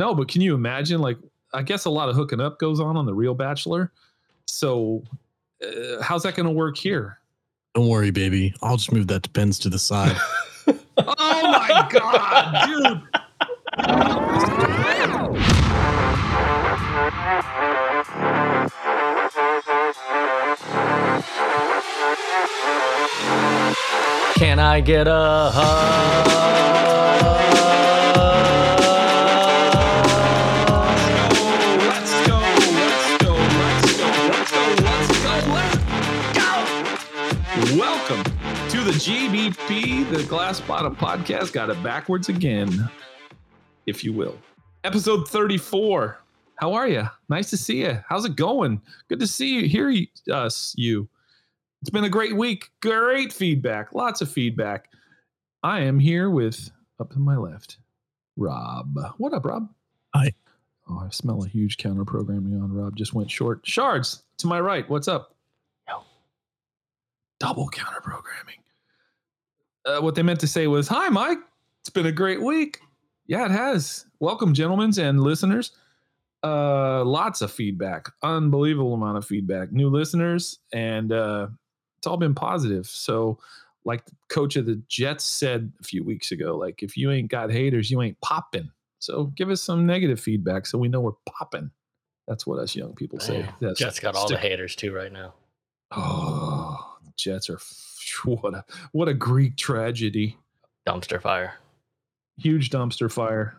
No, but can you imagine? Like, I guess a lot of hooking up goes on on the Real Bachelor. So, uh, how's that going to work here? Don't worry, baby. I'll just move that depends to the side. oh my god, dude! Can I get a hug? GBP, the Glass Bottom Podcast. Got it backwards again, if you will. Episode 34. How are you? Nice to see you. How's it going? Good to see you, hear you, us, you. It's been a great week. Great feedback. Lots of feedback. I am here with, up to my left, Rob. What up, Rob? Hi. Oh, I smell a huge counter programming on Rob. Just went short. Shards to my right. What's up? Yo. Double counter programming. Uh, what they meant to say was, "Hi, Mike. It's been a great week." Yeah, it has. Welcome, gentlemen and listeners. Uh, lots of feedback. Unbelievable amount of feedback. New listeners, and uh, it's all been positive. So, like the coach of the Jets said a few weeks ago, like if you ain't got haters, you ain't popping. So give us some negative feedback so we know we're popping. That's what us young people say. That's Jets got all the haters too right now. Oh, Jets are what a what a Greek tragedy. Dumpster fire. Huge dumpster fire.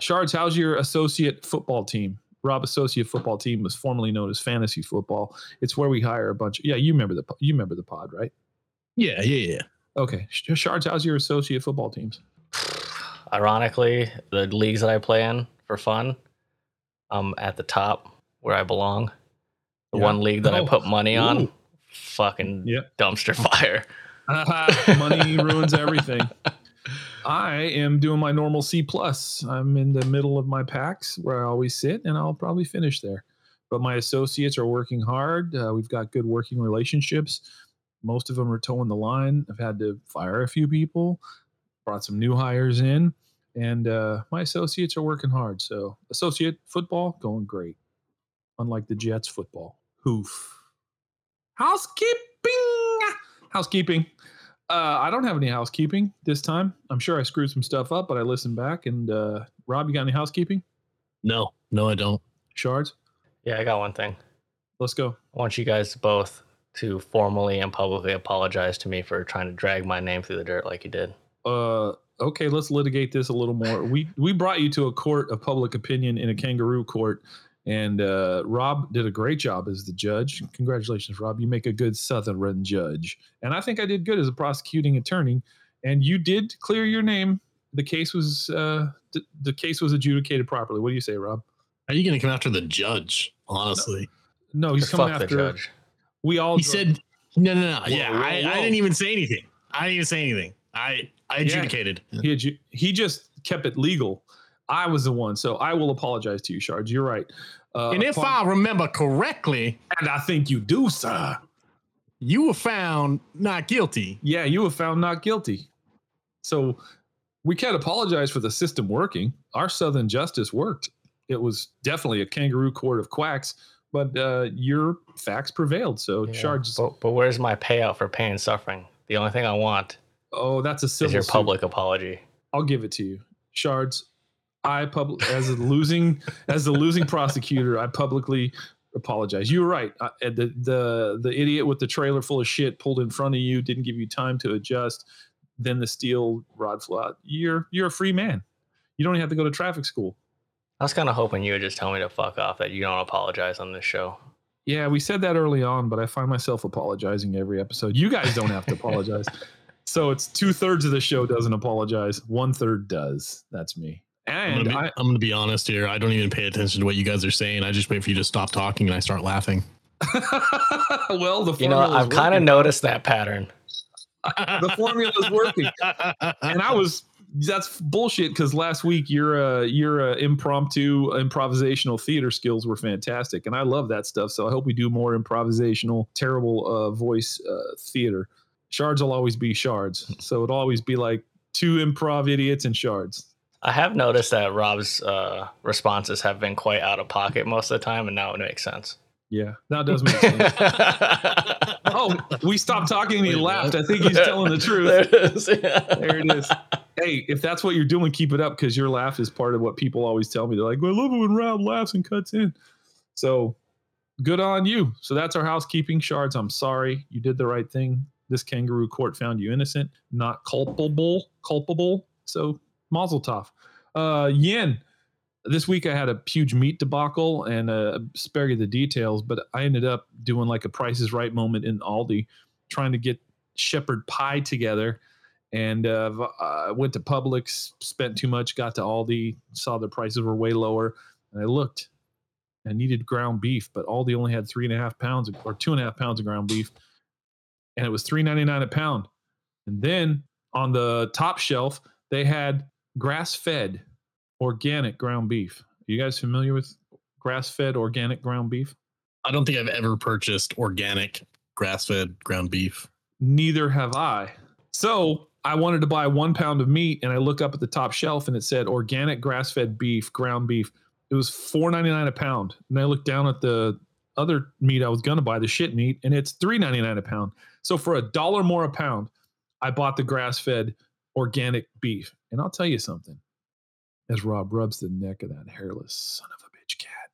Shards, how's your associate football team? Rob Associate Football Team was formerly known as Fantasy Football. It's where we hire a bunch. yeah, you remember the you remember the pod, right? yeah, yeah, yeah. Okay, Shards, how's your associate football teams? Ironically, the leagues that I play in for fun, I'm at the top where I belong. The Yeah. one league that I Oh, put money on, ooh. Fucking Yeah. dumpster fire. Money ruins everything. I am doing my normal C plus. I'm in the middle of my packs where I always sit, and I'll probably finish there. But my associates are working hard. Uh, we've got good working relationships. Most of them are towing the line. I've had to fire a few people, brought some new hires in, and uh, my associates are working hard. So associate football going great, unlike the Jets football. Hoof. Housekeeping. Housekeeping. Uh, I don't have any housekeeping this time. I'm sure I screwed some stuff up, but I listened back. And uh, Rob, you got any housekeeping? No, no, I don't. Shards? Yeah, I got one thing. Let's go. I want you guys both to formally and publicly apologize to me for trying to drag my name through the dirt like you did. Uh, okay, let's litigate this a little more. We we brought you to a court of public opinion in a kangaroo court, and uh, Rob did a great job as the judge. Congratulations, Rob. You make a good Southern judge, and I think I did good as a prosecuting attorney. And you did clear your name. The case was uh, the, the case was adjudicated properly. What do you say, Rob? Are you going to come after the judge? Honestly, No, he's Or coming fuck after. the judge. We all he said, "No, no, no. Whoa, yeah, whoa, I, whoa. I didn't even say anything. I didn't even say anything. I, I Yeah. adjudicated. he adju- he just kept it legal. I was the one, so I will apologize to you, Shards. You're right. Uh, and if upon- I remember correctly, and I think you do, sir. you were found not guilty. Yeah, you were found not guilty. So we can't apologize for the system working. Our Southern justice worked. It was definitely a kangaroo court of quacks, but uh, your facts prevailed. So Yeah, Shards, But, but where's my payout for pain and suffering? The only thing I want oh, that's a is civil your suit. public apology. I'll give it to you. Shards, I pub as a losing as the losing prosecutor, I publicly apologize. You were right. I, the the the idiot with the trailer full of shit pulled in front of you, didn't give you time to adjust. Then the steel rod flew out. You're you're a free man. You don't even have to go to traffic school. I was kind of hoping you would just tell me to fuck off that you don't apologize on this show. Yeah, we said that early on, but I find myself apologizing every episode. You guys don't have to apologize. So it's two thirds of the show doesn't apologize. One third does. That's me. I'm gonna, be, I, I'm gonna be honest here. I don't even pay attention to what you guys are saying. I just wait for you to stop talking and I start laughing. well, the You know, I've kind of noticed that pattern. the formula is working, and I was that's bullshit because last week your uh, your uh, impromptu improvisational theater skills were fantastic, and I love that stuff. So I hope we do more improvisational, terrible uh, voice uh, theater. Shards will always be shards, so it'll always be like two improv idiots and shards. I have noticed that Rob's uh, responses have been quite out of pocket most of the time, and now it makes sense. Yeah, that does make sense. oh, we stopped talking and he laughed. I think he's telling the truth. There it is. There it is. Hey, if that's what you're doing, keep it up because your laugh is part of what people always tell me. They're like, I love it when Rob laughs and cuts in. So good on you. So that's our housekeeping shards. I'm sorry. You did the right thing. This kangaroo court found you innocent, not culpable. Culpable. So mazel tov. Uh, Yin, this week I had a huge meat debacle and uh, spare you the details, but I ended up doing like a Price is Right moment in Aldi, trying to get shepherd pie together. And uh, I went to Publix, spent too much, got to Aldi, saw the prices were way lower, and I looked. I needed ground beef, but Aldi only had three and a half pounds or two and a half pounds of ground beef, and it was three ninety nine a pound. And then on the top shelf, they had grass fed organic ground beef. Are you guys familiar with grass fed organic ground beef? I don't think I've ever purchased organic grass fed ground beef. Neither have I. So I wanted to buy one pound of meat, and I look up at the top shelf, and it said organic grass fed beef, ground beef. It was four ninety nine a pound. And I looked down at the other meat I was gonna buy, the shit meat, and it's three ninety nine a pound. So for a dollar more a pound, I bought the grass fed organic beef. And I'll tell you something. As Rob rubs the neck of that hairless son of a bitch cat.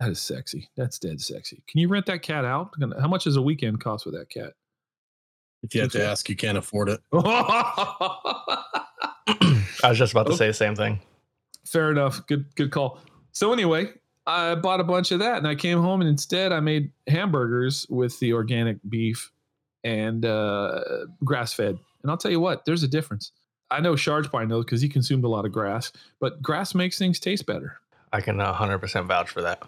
That is sexy. That's dead sexy. Can you rent that cat out? How much does a weekend cost with that cat? If you have to ask, you can't afford it. I was just about to say the same thing. Fair enough. Good good call. So anyway, I bought a bunch of that and I came home and instead I made hamburgers with the organic beef and uh, grass fed. And I'll tell you what, there's a difference. I know Sharge probably knows because he consumed a lot of grass, but grass makes things taste better. I can 100% vouch for that.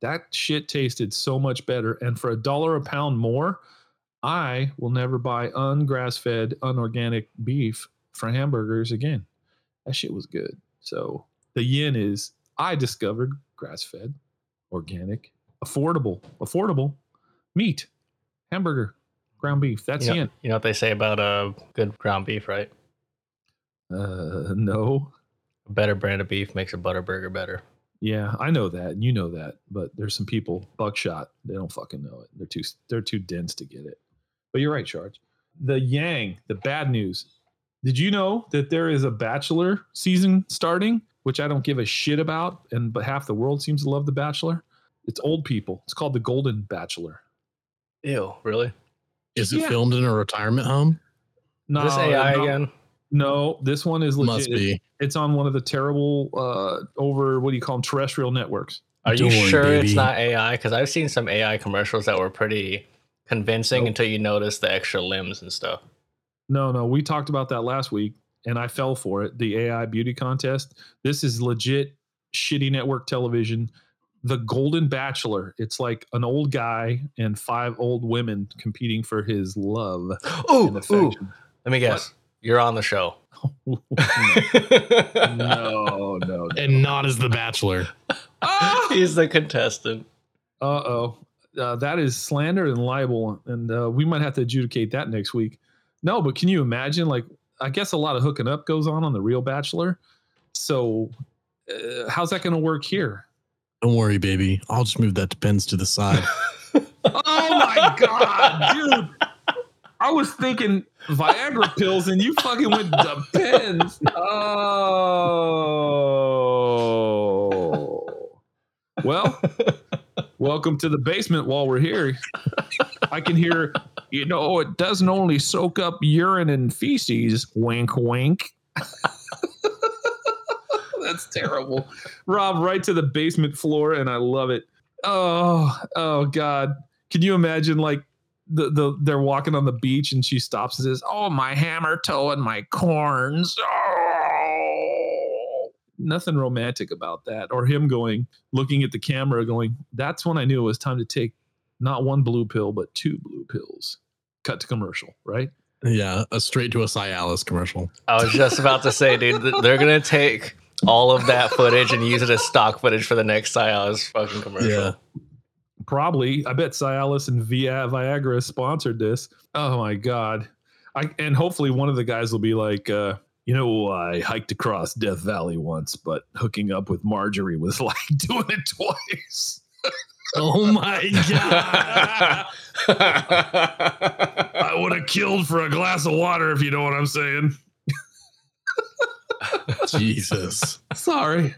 That shit tasted so much better. And for a dollar a pound more, I will never buy ungrass fed, unorganic beef for hamburgers again. That shit was good. So the yin is I discovered grass fed, organic, affordable, affordable meat, hamburger, ground beef. That's You know, yin. you know what they say about uh, good ground beef, right? Uh, no. A better brand of beef makes a butter burger better. Yeah, I know that, and you know that, but there's some people buckshot. They don't fucking know it. They're too they're too dense to get it. But you're right, Charge. The Yang, the bad news. Did you know that there is a Bachelor season starting, which I don't give a shit about, and but half the world seems to love the Bachelor. It's old people. It's called the Golden Bachelor. Ew, really? Is it Yeah. filmed in a retirement home? No, Is this AI no, again? No, this one is legit. Must be. It's on one of the terrible uh over what do you call them terrestrial networks. Are you Don't worry, sure it's not AI? Because I've seen some AI commercials that were pretty convincing Nope. until you notice the extra limbs and stuff. No, no, we talked about that last week and I fell for it. The AI beauty contest. This is legit shitty network television. The Golden Bachelor. It's like an old guy and five old women competing for his love Ooh, and ooh. Let me guess. You're on the show. no, no, no. And not as the bachelor. Ah! He's the contestant. Uh-oh. Uh, that is slander and libel, and uh, we might have to adjudicate that next week. No, but can you imagine? Like, I guess a lot of hooking up goes on on the real Bachelor. So, uh, how's that going to work here? Don't worry, baby. I'll just move that depends to the side. Oh my god, dude! I was thinking Viagra pills, and you fucking went depends. Oh, well. Welcome to the basement while we're here. I can hear, you know, oh, it doesn't only soak up urine and feces. Wink, wink. That's terrible. Rob, right to the basement floor, and I love it. Oh, oh God. Can you imagine like the, the they're walking on the beach and she stops and says, Oh, my hammer toe and my corns. Oh nothing romantic about that. Or him going, looking at the camera, going, That's when I knew it was time to take not one blue pill, but two blue pills. Cut to commercial, right? yeah, a straight to a Cialis commercial. I was just about to say, dude, they're gonna take all of that footage and use it as stock footage for the next Cialis fucking commercial. Yeah. Probably. I bet Cialis and Via Viagra sponsored this. Oh my God. I and hopefully one of the guys will be like, uh, You know, I hiked across Death Valley once, but hooking up with Marjorie was like doing it twice. Oh my god! I would have killed for a glass of water if you know what I'm saying. Jesus. Sorry.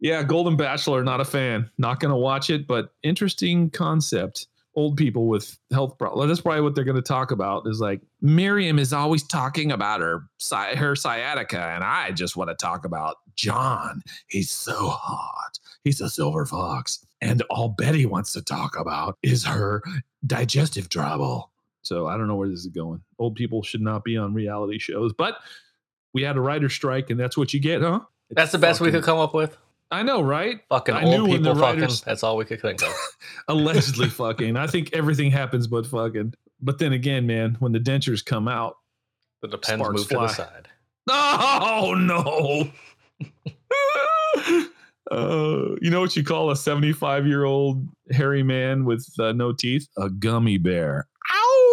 Yeah, Golden Bachelor, not a fan. Not going to watch it, but interesting concept. Old people with health problems. That's probably what they're going to talk about. Is like Miriam is always talking about her sci- her sciatica, and I just want to talk about John. He's so hot. He's a silver fox, and all Betty wants to talk about is her digestive trouble. So I don't know where this is going. Old people should not be on reality shows, but we had a writer strike, and that's what you get, huh? That's the best we could come up with. I know, right? Fucking I old when the people fucking. writers- That's all we could think of. Allegedly fucking. I think everything happens but fucking. But then again, man, when the dentures come out, The depends Sparks move to the fly. side. oh no. Uh, you know what you call a 75 year old hairy man with uh, no teeth? A gummy bear. Ow!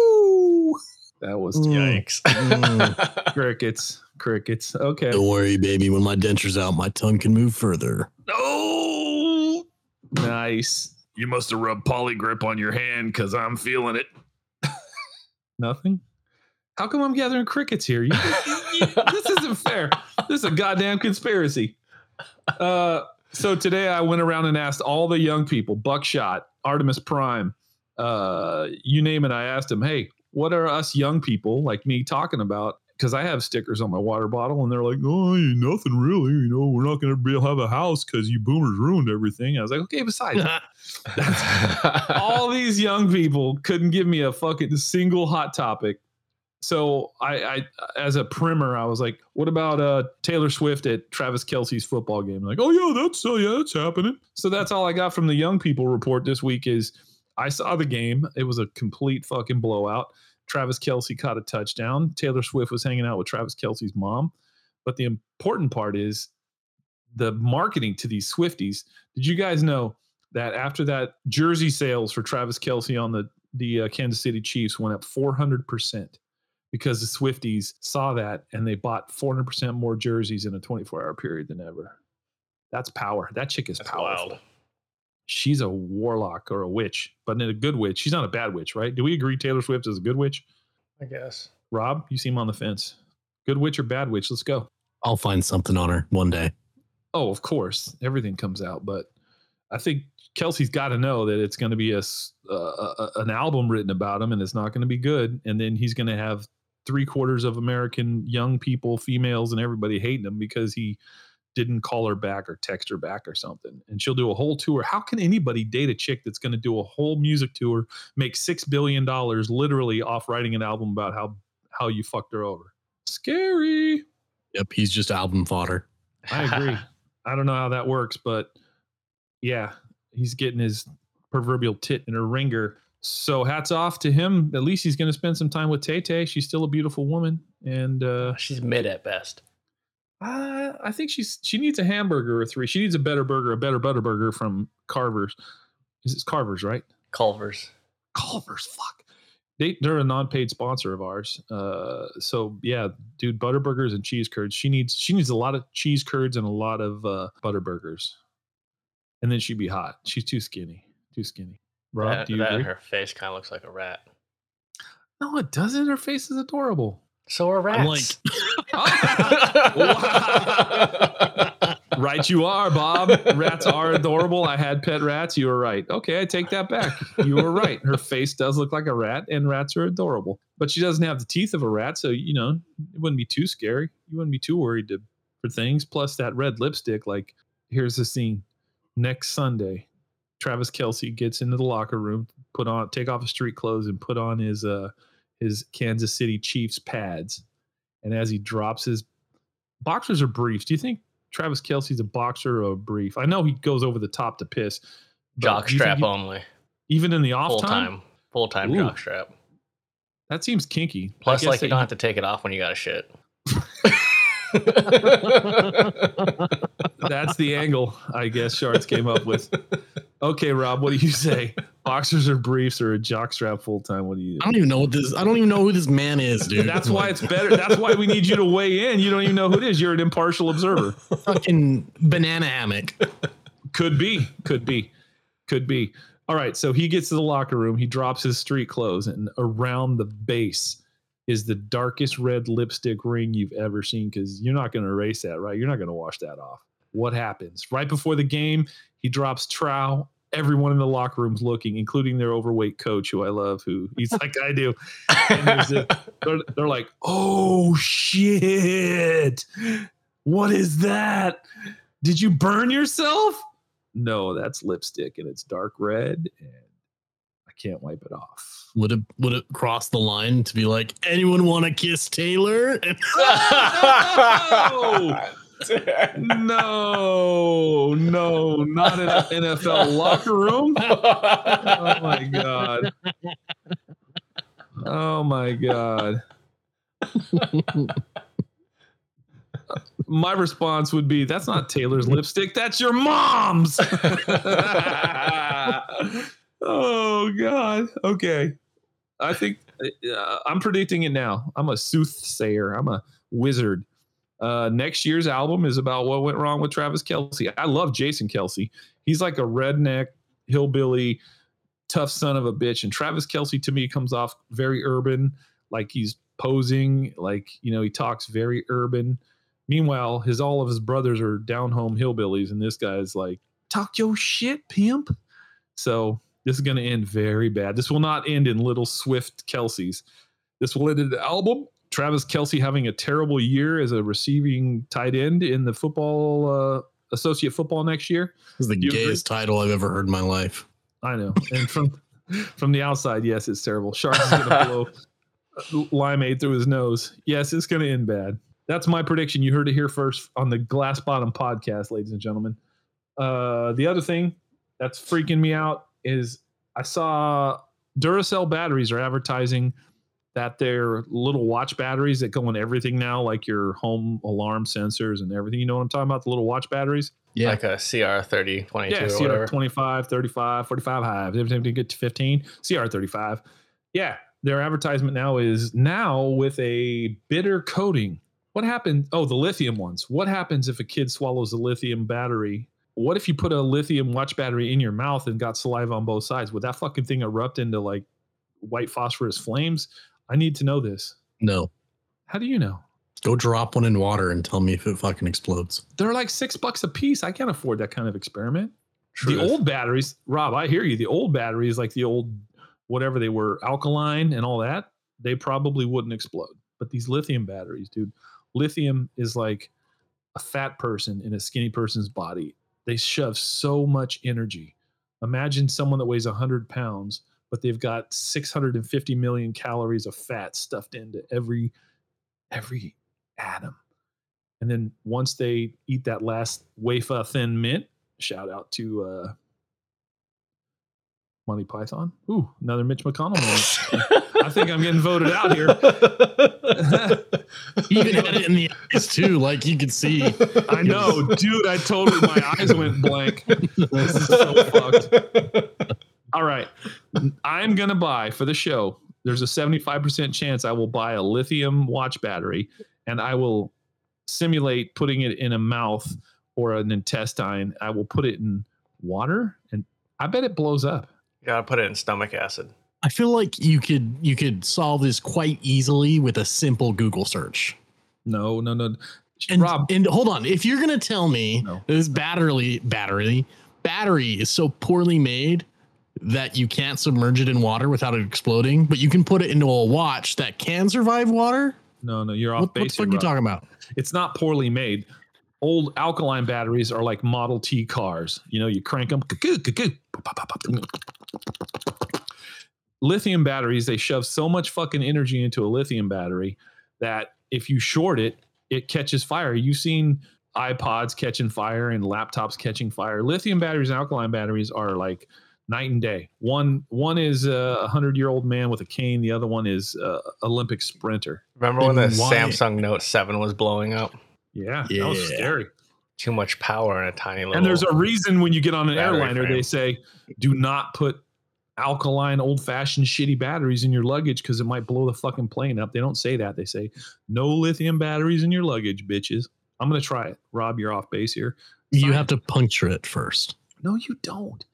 That was Mm. Yikes. crickets. Crickets. Okay. Don't worry, baby. When my denture's out, my tongue can move further. Oh, nice. You must have rubbed Poligrip on your hand because I'm feeling it. Nothing. How come I'm gathering crickets here? You, you- you- this isn't fair. This is a goddamn conspiracy. Uh, so today I went around and asked all the young people, Buckshot, Artemis Prime, uh, you name it. I asked them, hey, what are us young people like me talking about? Because I have stickers on my water bottle, and they're like, "Oh, nothing really. You know, we're not going to be able to have a house because you boomers ruined everything." I was like, "Okay, besides, all these young people couldn't give me a fucking single hot topic. So I, I as a primer, I was like, "What about uh Taylor Swift at Travis Kelce's football game?" Like, "Oh yeah, that's oh yeah, that's happening." So that's all I got from the young people report this week. Is I saw the game. It was a complete fucking blowout. Travis Kelce caught a touchdown. Taylor Swift was hanging out with Travis Kelce's mom. But the important part is the marketing to these Swifties. Did you guys know that after that jersey sales for Travis Kelce on the the uh, Kansas City Chiefs went up 400% because the Swifties saw that and they bought 400% more jerseys in a 24 hour period than ever. That's power. That chick is That's powerful. wild. She's a warlock or a witch, but in a good witch. She's not a bad witch, right? Do we agree Taylor Swift is a good witch? I guess. Rob, you seem on the fence. Good witch or bad witch? Let's go. I'll find something on her one day. Oh, of course, everything comes out, but I think Kelce's got to know that it's going to be a, s- uh, a- a- an album written about him, and it's not going to be good. And then he's going to have three quarters of American young people, females, and everybody hating him because he didn't call her back or text her back or something. And she'll do a whole tour. How can anybody date a chick that's going to do a whole music tour, make six billion dollars literally off writing an album about how how you fucked her over? Scary. Yep, he's just album fodder. I agree. I don't know how that works, but yeah, he's getting his proverbial tit in a ringer. So hats off to him. At least he's going to spend some time with Tay Tay. She's still a beautiful woman, and uh, She's mid at best. Uh, I think she's she needs a hamburger or three. She needs a better burger, a better butter burger from Carver's. Is it Carver's, right? Culver's. Culver's. Fuck. They they're a non-paid sponsor of ours. Uh, so yeah, dude, butter burgers and cheese curds. She needs she needs a lot of cheese curds and a lot of uh, butter burgers, and then she'd be hot. She's too skinny. Too skinny. Rob, that, do you that agree? her face kind of looks like a rat. No, it doesn't. Her face is adorable. So are I'm rats. right, you are, Bob. Rats are adorable. I had pet rats. You were right. Okay, I take that back. You were right. Her face does look like a rat, and rats are adorable. But she doesn't have the teeth of a rat, so you know it wouldn't be too scary. You wouldn't be too worried to, for things. Plus, that red lipstick. Like, here's the scene. Next Sunday, Travis Kelce gets into the locker room, put on, take off his street clothes, and put on his uh his Kansas City Chiefs pads. And as he drops his boxers are briefs. Do you think Travis Kelce's a boxer or a brief? I know he goes over the top to piss. jock do you think strap he- only. even in the off Full time, time. Full time jock strap. that seems kinky. Plus, like, you don't have to take it off when you got a shit. That's the angle I guess Shards came up with. Okay, Rob, what do you say? Boxers or briefs or a jockstrap full time. What do you? I don't even know what this. I don't even know who this man is, dude. That's why it's better. That's why we need you to weigh in. You don't even know who it is. You're an impartial observer. fucking banana hammock. Could be. Could be. Could be. All right. So he gets to the locker room. He drops his street clothes, and around the base is the darkest red lipstick ring you've ever seen. Because you're not going to erase that, right? You're not going to wash that off. What happens right before the game? He drops trow. Everyone in the locker room's looking, including their overweight coach, who I love, who he's like I do. And there's a- they're, they're like, "Oh shit! What is that? Did you burn yourself?" No, that's lipstick, and it's dark red, and I can't wipe it off. Would it would it cross the line to be like anyone want to kiss Taylor? No, no, no, not in an NFL locker room. Oh my god. Oh my god. My response would be that's not Taylor's lipstick, that's your mom's. oh god. Okay. I think uh, I'm predicting it now. I'm a soothsayer. I'm a wizard. Uh, next year's album is about what went wrong with Travis Kelce. I love Jason Kelce. He's like a redneck hillbilly, tough son of a bitch. And Travis Kelce to me comes off very urban, like he's posing, like you know he talks very urban. Meanwhile, his all of his brothers are down home hillbillies, and this guy's like talk your shit, pimp. So this is going to end very bad. This will not end in little swift Kelces. This will end in the album. Travis Kelce having a terrible year as a receiving tight end in the football uh, associate football next year. This is the You agree? gayest title I've ever heard in my life. I know. And from from the outside, yes, it's terrible. Sharks is going to blow limeade through his nose. Yes, it's going to end bad. That's my prediction. You heard it here first on the Glass Bottom podcast, ladies and gentlemen. Uh, the other thing that's freaking me out is I saw Duracell batteries are advertising that they're little watch batteries that go in everything now, like your home alarm sensors and everything. You know what I'm talking about? The little watch batteries. Yeah, Like a CR 30, 22 Yeah, CR whatever. 25, 35, 45 hives. Everything to get to 15. CR 35. Yeah, their advertisement now is now with a bitter coating. What happened? Oh, the lithium ones. What happens if a kid swallows a lithium battery? What if you put a lithium watch battery in your mouth and got saliva on both sides? Would that fucking thing erupt into like white phosphorus flames? I need to know this. no. How do you know? Go drop one in water and tell me if it fucking explodes. They're like six bucks a piece. I can't afford that kind of experiment. Truth. The old batteries, Rob, I hear you. The old batteries, like the old whatever they were, alkaline and all that, they probably wouldn't explode. But these lithium batteries, dude, lithium is like a fat person in a skinny person's body. They shove so much energy. Imagine someone that weighs 100 pounds, but they've got 650 million calories of fat stuffed into every every atom. And then once they eat that last wafer thin mint, shout out to uh Monty Python. Ooh, another Mitch McConnell moment. I think I'm getting voted out here. He even had it in the eyes too, like you could see. I know, dude. I totally my eyes went blank. This is so fucked. All right. I'm gonna buy for the show. There's a 75% chance I will buy a lithium watch battery and I will simulate putting it in a mouth or an intestine. I will put it in water and I bet it blows up. You gotta put it in stomach acid. I feel like you could you could solve this quite easily with a simple Google search. No, no, no. And Rob, and hold on, if you're gonna tell me No. this battery battery battery is so poorly made that you can't submerge it in water without it exploding, but you can put it into a watch that can survive water. no, no, you're off What, what the fuck are you talking about? it's not poorly made. Old alkaline batteries are like Model T cars. You know, you crank them. Lithium batteries, they shove so much fucking energy into a lithium battery that if you short it, it catches fire. You've seen iPods catching fire and laptops catching fire. Lithium batteries and alkaline batteries are like night and day. One one is a hundred year old man with a cane. The other one is a Olympic sprinter. Remember when the why- Samsung Note 7 was blowing up? Yeah, that was Yeah. scary. Too much power in a tiny little. And there's a reason when you get on an airliner, frame. they say, do not put alkaline, old fashioned, shitty batteries in your luggage because it might blow the fucking plane up. They don't say that. They say no lithium batteries in your luggage, bitches. I'm gonna try it. Rob, you're off base here. You have to puncture it first. No, you don't.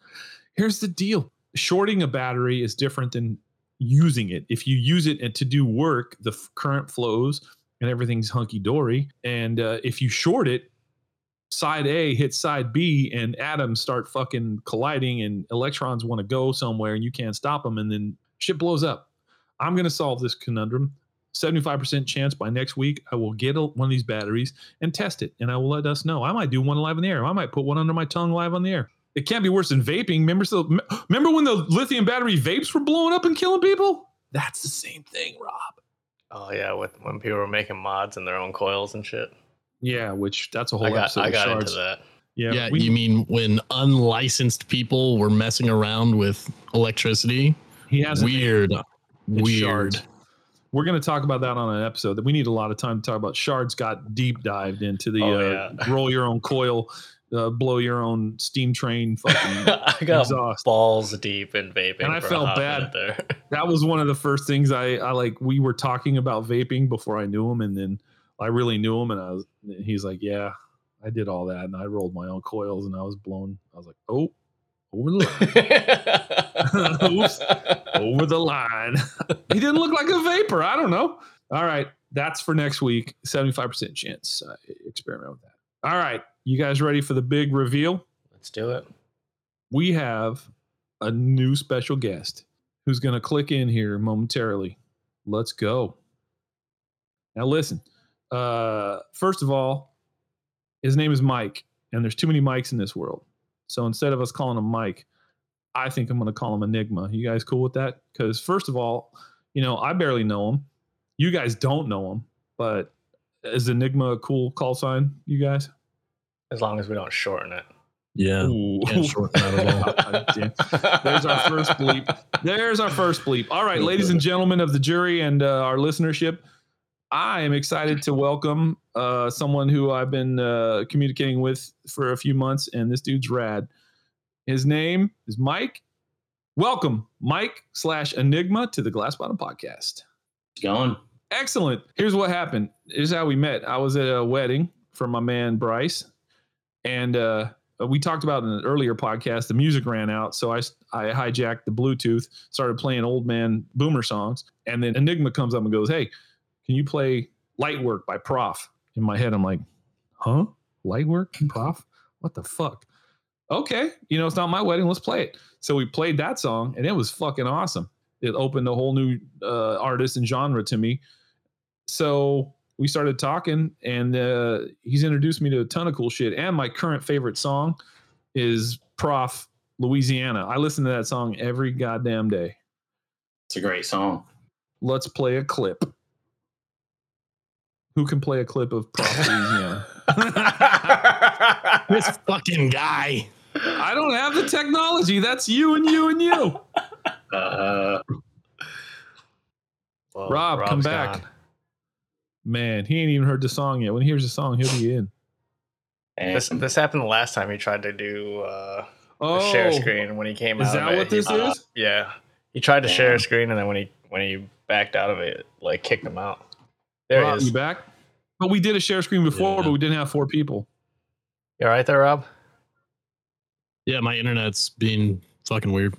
Here's the deal shorting a battery is different than using it. If you use it to do work, the f- current flows and everything's hunky dory. And uh, if you short it, side A hits side B and atoms start fucking colliding and electrons want to go somewhere and you can't stop them and then shit blows up. I'm going to solve this conundrum. 75% chance by next week I will get a, one of these batteries and test it and I will let us know. I might do one live in the air. I might put one under my tongue live on the air. It can't be worse than vaping. Remember, so, remember when the lithium battery vapes were blowing up and killing people? That's the same thing, Rob. Oh yeah, with when people were making mods in their own coils and shit. Yeah, which that's a whole I got episode. I of got shards. into that. Yeah, Yeah, we- you mean when unlicensed people were messing around with electricity? he has a. Weird. Weird. Shards. We're going to talk about that on an episode. That we need a lot of time to talk about. Shards got deep dived into the Oh, uh, roll your own coil, uh, blow your own steam train. Fucking, I got Exhaust. balls deep in vaping. And I felt bad. there. that was one of the first things I, I like. We were talking about vaping before I knew him, and then I really knew him, and I was. He's like, "Yeah, I did all that, and I rolled my own coils, and I was blown. I was like, oh, over the line, Oops. over the line. he didn't look like a vapor. I don't know. All right, that's for next week. Seventy-five percent chance. Uh, experiment with that. All right, you guys ready for the big reveal? Let's do it. we have a new special guest who's going to click in here momentarily. Let's go. Now, listen. Uh, first of all, his name is Mike, and there's too many Mikes in this world. So instead of us calling him Mike, I think I'm going to call him Enigma. You guys cool with that? Because first of all, you know I barely know him. You guys don't know him, but is Enigma a cool call sign? You guys? As long as we don't shorten it. Yeah. Can't shorten that at all. There's our first bleep. There's our first bleep. All right, ladies and gentlemen of the jury and uh, our listenership, I am excited to welcome uh, someone who I've been uh, communicating with for a few months, and this dude's rad. His name is Mike. Welcome, Mike slash Enigma, to the Glass Bottom Podcast. going. Excellent. Here's what happened. Here's how we met. I was at a wedding for my man Bryce, and uh, we talked about in an earlier podcast. The music ran out, so I I hijacked the Bluetooth, started playing old man boomer songs, and then Enigma comes up and goes, "Hey, can you play Light Work by Prof?" In my head, I'm like, "Huh? Light Work, Prof? What the fuck?" Okay, you know it's not my wedding. Let's play it. So we played that song, and it was fucking awesome. It opened a whole new uh, artist and genre to me so we started talking and uh, he's introduced me to a ton of cool shit and my current favorite song is prof louisiana i listen to that song every goddamn day It's a great song. let's play a clip who can play a clip of prof louisiana This fucking guy. i don't have the technology that's you and you and you Uh, Whoa, Rob, come Rob's back. gone. Man he ain't even heard the song yet when he hears the song he'll be in and This this happened the last time he tried to do uh, oh a share screen when he came is out. that of it, what he- this uh, is Yeah, he tried to share a screen and then when he when he backed out of it, it, like kicked him out. There Rob, he you is. back but we did a share screen before Yeah. but we didn't have four people You all right there, Rob? Yeah, my internet's being fucking weird.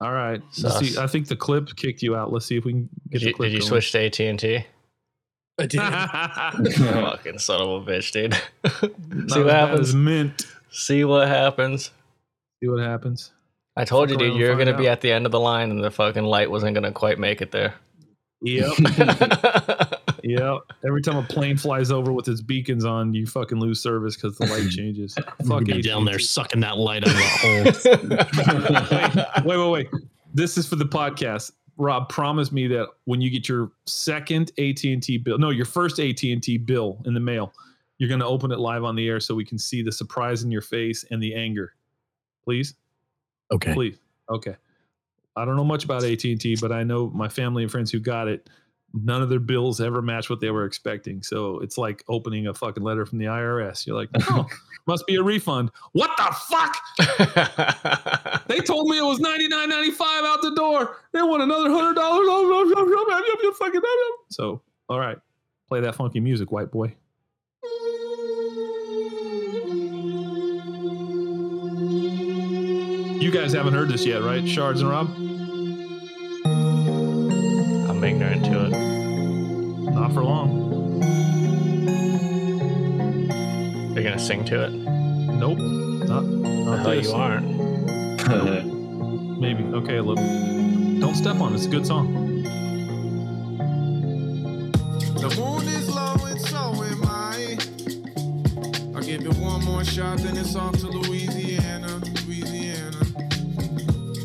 All right. Let's see. I think the clip kicked you out. Let's see if we can get Did the you, clip did you going. switch to AT and T? I Fucking son of a bitch, dude. See what happens. mint. See what happens. See what happens. I told Fuck you, dude, you're gonna be out. at the end of the line, and the fucking light wasn't gonna quite make it there. Yep. yep. Every time a plane flies over with its beacons on, you fucking lose service because the light changes. Fuck be down there sucking that light out of the hole. Wait, wait, wait. This is for the podcast. Rob, promise me that when you get your second AT and T bill, no, your first AT and T bill in the mail, you're going to open it live on the air so we can see the surprise in your face and the anger. Please. Okay. Please. Okay. I don't know much about AT&T, but I know my family and friends who got it. None of their bills ever match what they were expecting. So it's like opening a fucking letter from the IRS. You're like, oh, must be a refund. What the fuck? They told me it was ninety nine ninety five out the door. They want another hundred dollars. So, all right, play that funky music, white boy. You guys haven't heard this yet, right? Shards and Rob? I'm ignorant to it. Not for long. You're gonna sing to it? Nope. Not, not No, this. you aren't. Maybe. Okay, a little. Don't step on it. It's a good song. The moon is low and so am I. I'll give it one more shot, then it's off to Louisiana, Louisiana.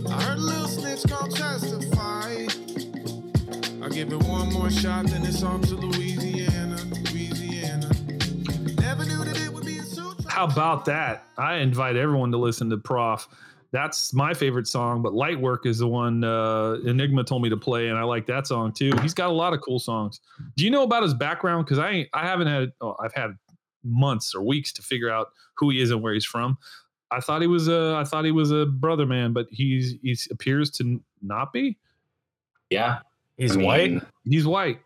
I heard a little snitch gon' testify. I'll give it one shot, then it's off to Louisiana, Louisiana. Never knew that it would be so. How about that? I invite everyone to listen to Prof. That's my favorite song, but Light Work is the one uh, Enigma told me to play, and I like that song too. He's got a lot of cool songs. Do you know about his background? Because I I haven't had oh, I've had months or weeks to figure out who he is and where he's from. I thought he was a I thought he was a brother man, but he's he appears to n- not be. yeah. He's I mean, white. He's white.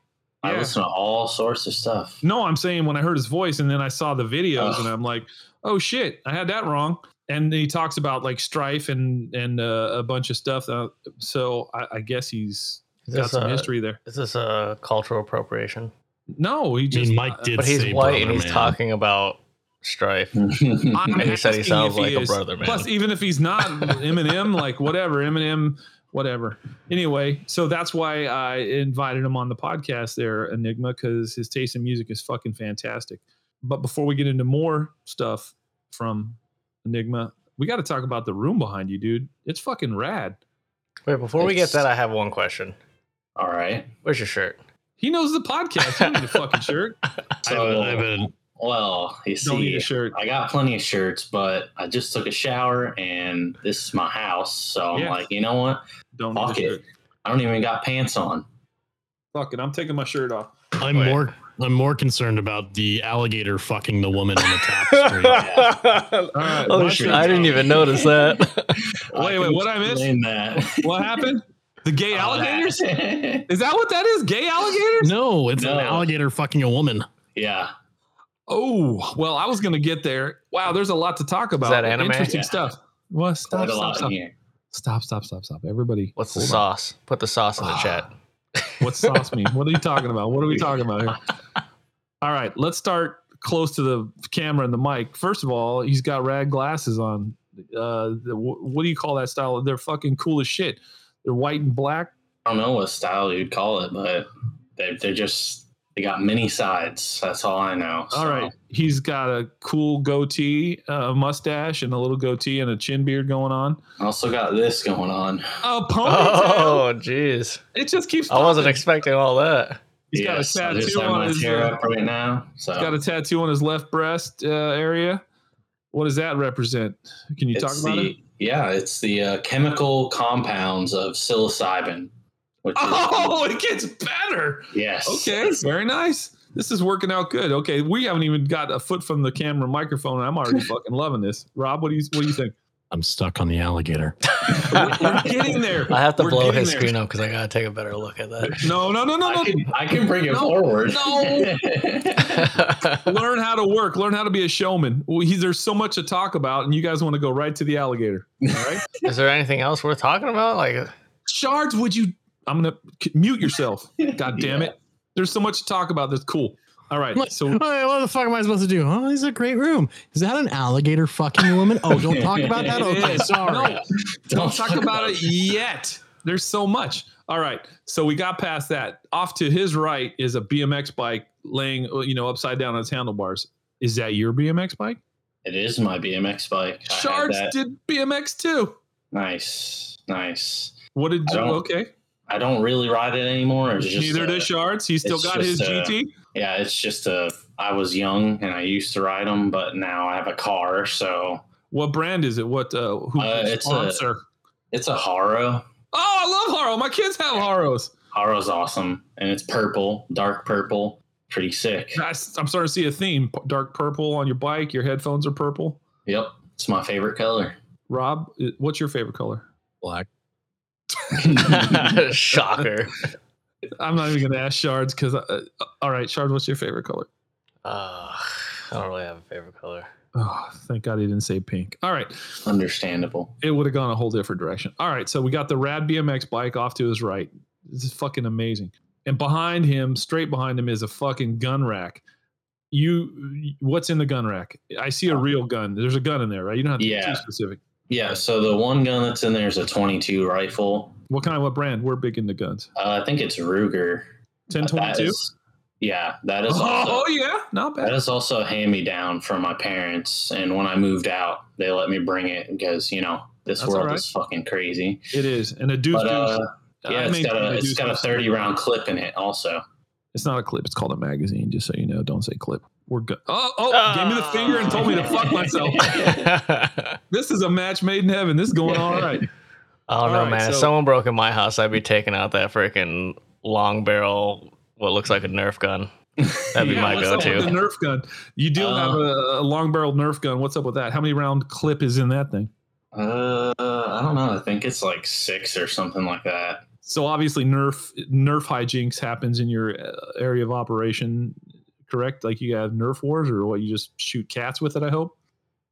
I Yeah. listen to all sorts of stuff. No, I'm saying when I heard his voice and then I saw the videos Ugh. and I'm like, oh shit, I had that wrong. And he talks about like strife and and uh, a bunch of stuff. Uh, so I, I guess he's Is got some a, history there. is this a cultural appropriation? No, he I just. mean, Mike did But he's say white and he's man. talking about strife. And he said he sounds if like a brother, man. Plus, even if he's not Eminem, like whatever, Eminem, whatever. Anyway, so that's why I invited him on the podcast there, Enigma, because his taste in music is fucking fantastic. But before we get into more stuff from Enigma, we got to talk about the room behind you, dude. It's fucking rad. Wait, before we get that, I have one question. all right. Where's your shirt? He knows the podcast. You don't need a fucking shirt. I have a- So, I have a- well, you Don't need see, a shirt. I got plenty of shirts, but I just took a shower and this is my house. So I'm Yeah. like, you know what? Don't need a Fuck shirt. it. I don't even got pants on. Fuck it. I'm taking my shirt off. I'm Wait. more I'm more concerned about the alligator fucking the woman in the tapestry. All right. oh shit! I didn't even notice that. Wait, wait, what I missed? That. What happened? The gay alligators? Uh, Is that what that is? Gay alligators? no, it's an alligator fucking a woman. yeah. Oh, well, I was going to get there. Wow, there's a lot to talk about. that anime? Interesting Yeah. stuff. Well, stop, stop, stop, stop, stop, stop, stop. Everybody, What's the hold on. sauce? Put the sauce in the chat. What's sauce mean? What are you talking about? What are we talking about here? All right, let's start close to the camera and the mic. First of all, he's got rad glasses on. Uh, the, what do you call that style? They're fucking cool as shit. They're white and black. I don't know what style you'd call it, but they're, they're just, they got many sides. That's all I know. All right. He's got a cool goatee, a mustache, and a little goatee and a chin beard going on. I also got this going on. A ponytail. Oh, jeez. It just keeps. I wasn't expecting all that. He's Yes, got I a just tattoo have on his. uh, right now. So he's got a tattoo on his left breast uh, area. What does that represent? Can you talk about the, it? Yeah, it's the uh, chemical compounds of psilocybin. Which is, Oh, it gets better. yes. Okay, very nice. This is working out good. Okay, we haven't even got a foot from the camera microphone. and I'm already fucking loving this. Rob, what do you what do you think? I'm stuck on the alligator. We're, we're getting there. I have to We're blow his there. screen up because I gotta take a better look at that. No, no, no, no, I no. can, I can bring it No, forward. No. Learn how to work learn how to be a showman well, he, there's so much to talk about and you guys want to go right to the alligator all right Is there anything else worth talking about? Like, uh, shards would you i'm gonna mute yourself god damn Yeah. it there's so much to talk about that's cool all right What, so Wait, what the fuck am I supposed to do? Oh, this is a great room. Is that an alligator fucking woman? Oh, don't talk about that. Okay, sorry. No, don't talk about it yet there's so much all right so we got past that off to his right is a bmx bike laying you know upside down on its handlebars is that your bmx bike It is my BMX bike. I shards did bmx too Nice, nice. what did you okay I don't really ride it anymore. It's just Neither uh, does Shards. He's still got his just, uh, GT. Yeah, it's just a. I was young and I used to ride them, but now I have a car, so What brand is it? What uh who Uh, it's a- sponsor? it's a Haro. oh, I love Haro. My kids have Haros. Haro's awesome, and it's purple, dark purple, pretty sick. That's, I'm starting to see a theme. Dark purple on your bike. Your headphones are purple. Yep, it's my favorite color. Rob, what's your favorite color? Black. Shocker. I'm not even going to ask Shards because. Uh, all right, Shards, what's your favorite color? Uh, I don't really have a favorite color. Oh, thank God he didn't say pink. All right, Understandable. it would have gone a whole different direction. All right, so we got the rad BMX bike off to his right. This is fucking amazing. And behind him, straight behind him, is a fucking gun rack. You, what's in the gun rack? I see a real gun. There's a gun in there, right? You don't have to be too specific. Yeah, so the one gun that's in there is a 22 rifle. What kind of what brand? We're big into guns. Uh, I think it's Ruger. That 1022. is- yeah, that is also Oh yeah, not bad. is also a hand me down from my parents. And when I moved out, they let me bring it because you know this That's world right. is fucking crazy. It is, and a deuce. But uh, deuce. yeah, I it's got a a it's got a 30 round clip in it also. It's not a clip. It's called a magazine. Just so you know, don't say clip. We're good. Oh, oh! Gave me the finger and told me to fuck myself. This is a match made in heaven. This is going all right. don't All know, right, man. If so- someone broke in my house, I'd be taking out that freaking long barrel, what looks like a Nerf gun. That'd be Yeah, my what's up with go-to. The Nerf gun. You do Uh, have a, a long barrel Nerf gun. What's up with that? How many round clip is in that thing? Uh, I don't know. I think it's like six or something like that. So obviously, Nerf Nerf hijinks happens in your uh, area of operation. Correct? Like you have Nerf wars, or what? You just shoot cats with it? I hope.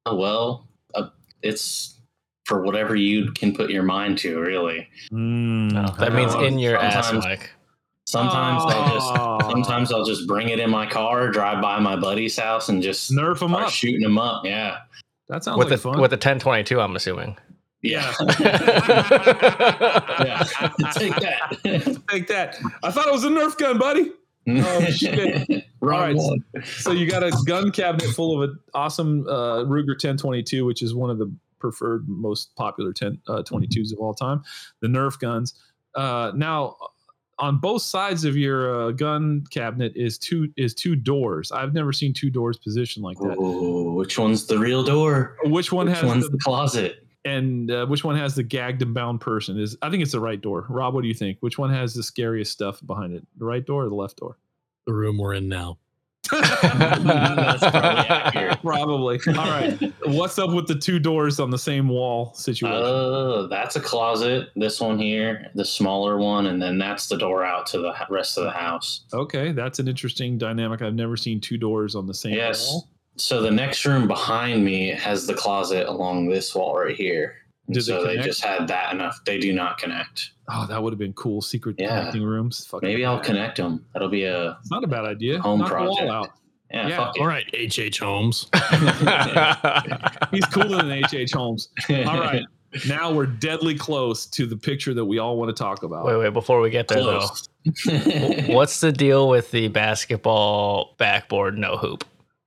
Oh, well, uh, it's for whatever you can put your mind to, really. No, I that means in your ass, Sometimes- Mike. Sometimes I'll just Oh. sometimes I'll just bring it in my car, drive by my buddy's house, and just Nerf them up. shooting them up. Yeah, That sounds With like the fun. with the 1022, I'm assuming. yeah, yeah. yeah. Take that. Take that. I thought it was a Nerf gun, buddy. Oh, shit. Wrong right. one. So you got a gun cabinet full of an awesome uh, Ruger 1022, which is one of the preferred, most popular 10 uh, 22s of all time. The Nerf guns. Uh, now, on both sides of your uh, gun cabinet is two is two doors. I've never seen two doors positioned like that. Ooh, which one's the real door? Which one which has one's the, the closet? And uh, which one has the gagged and bound person? Is I think it's the right door. Rob, what do you think? Which one has the scariest stuff behind it? The right door or the left door? The room we're in now. That's probably. Probably. All right. What's up with the two doors on the same wall situation? Oh, that's a closet. This one here, the smaller one, and then that's the door out to the rest of the house. okay, that's an interesting dynamic. I've never seen two doors on the same Yes. wall. So the next room behind me has the closet along this wall right here. And Do they so they, just had that enough. They do not connect. Oh, that would have been cool. Secret Yeah. connecting rooms. Fucking Maybe I'll connect them. That'll be a It's not a bad idea. Home Knock the wall project. out. yeah. Yeah, fuck All right, H.H. Holmes. He's cooler than H.H. Holmes. All right. Now we're deadly close to the picture that we all want to talk about. wait, wait. Before we get there, though, what's the deal with the basketball backboard no hoop?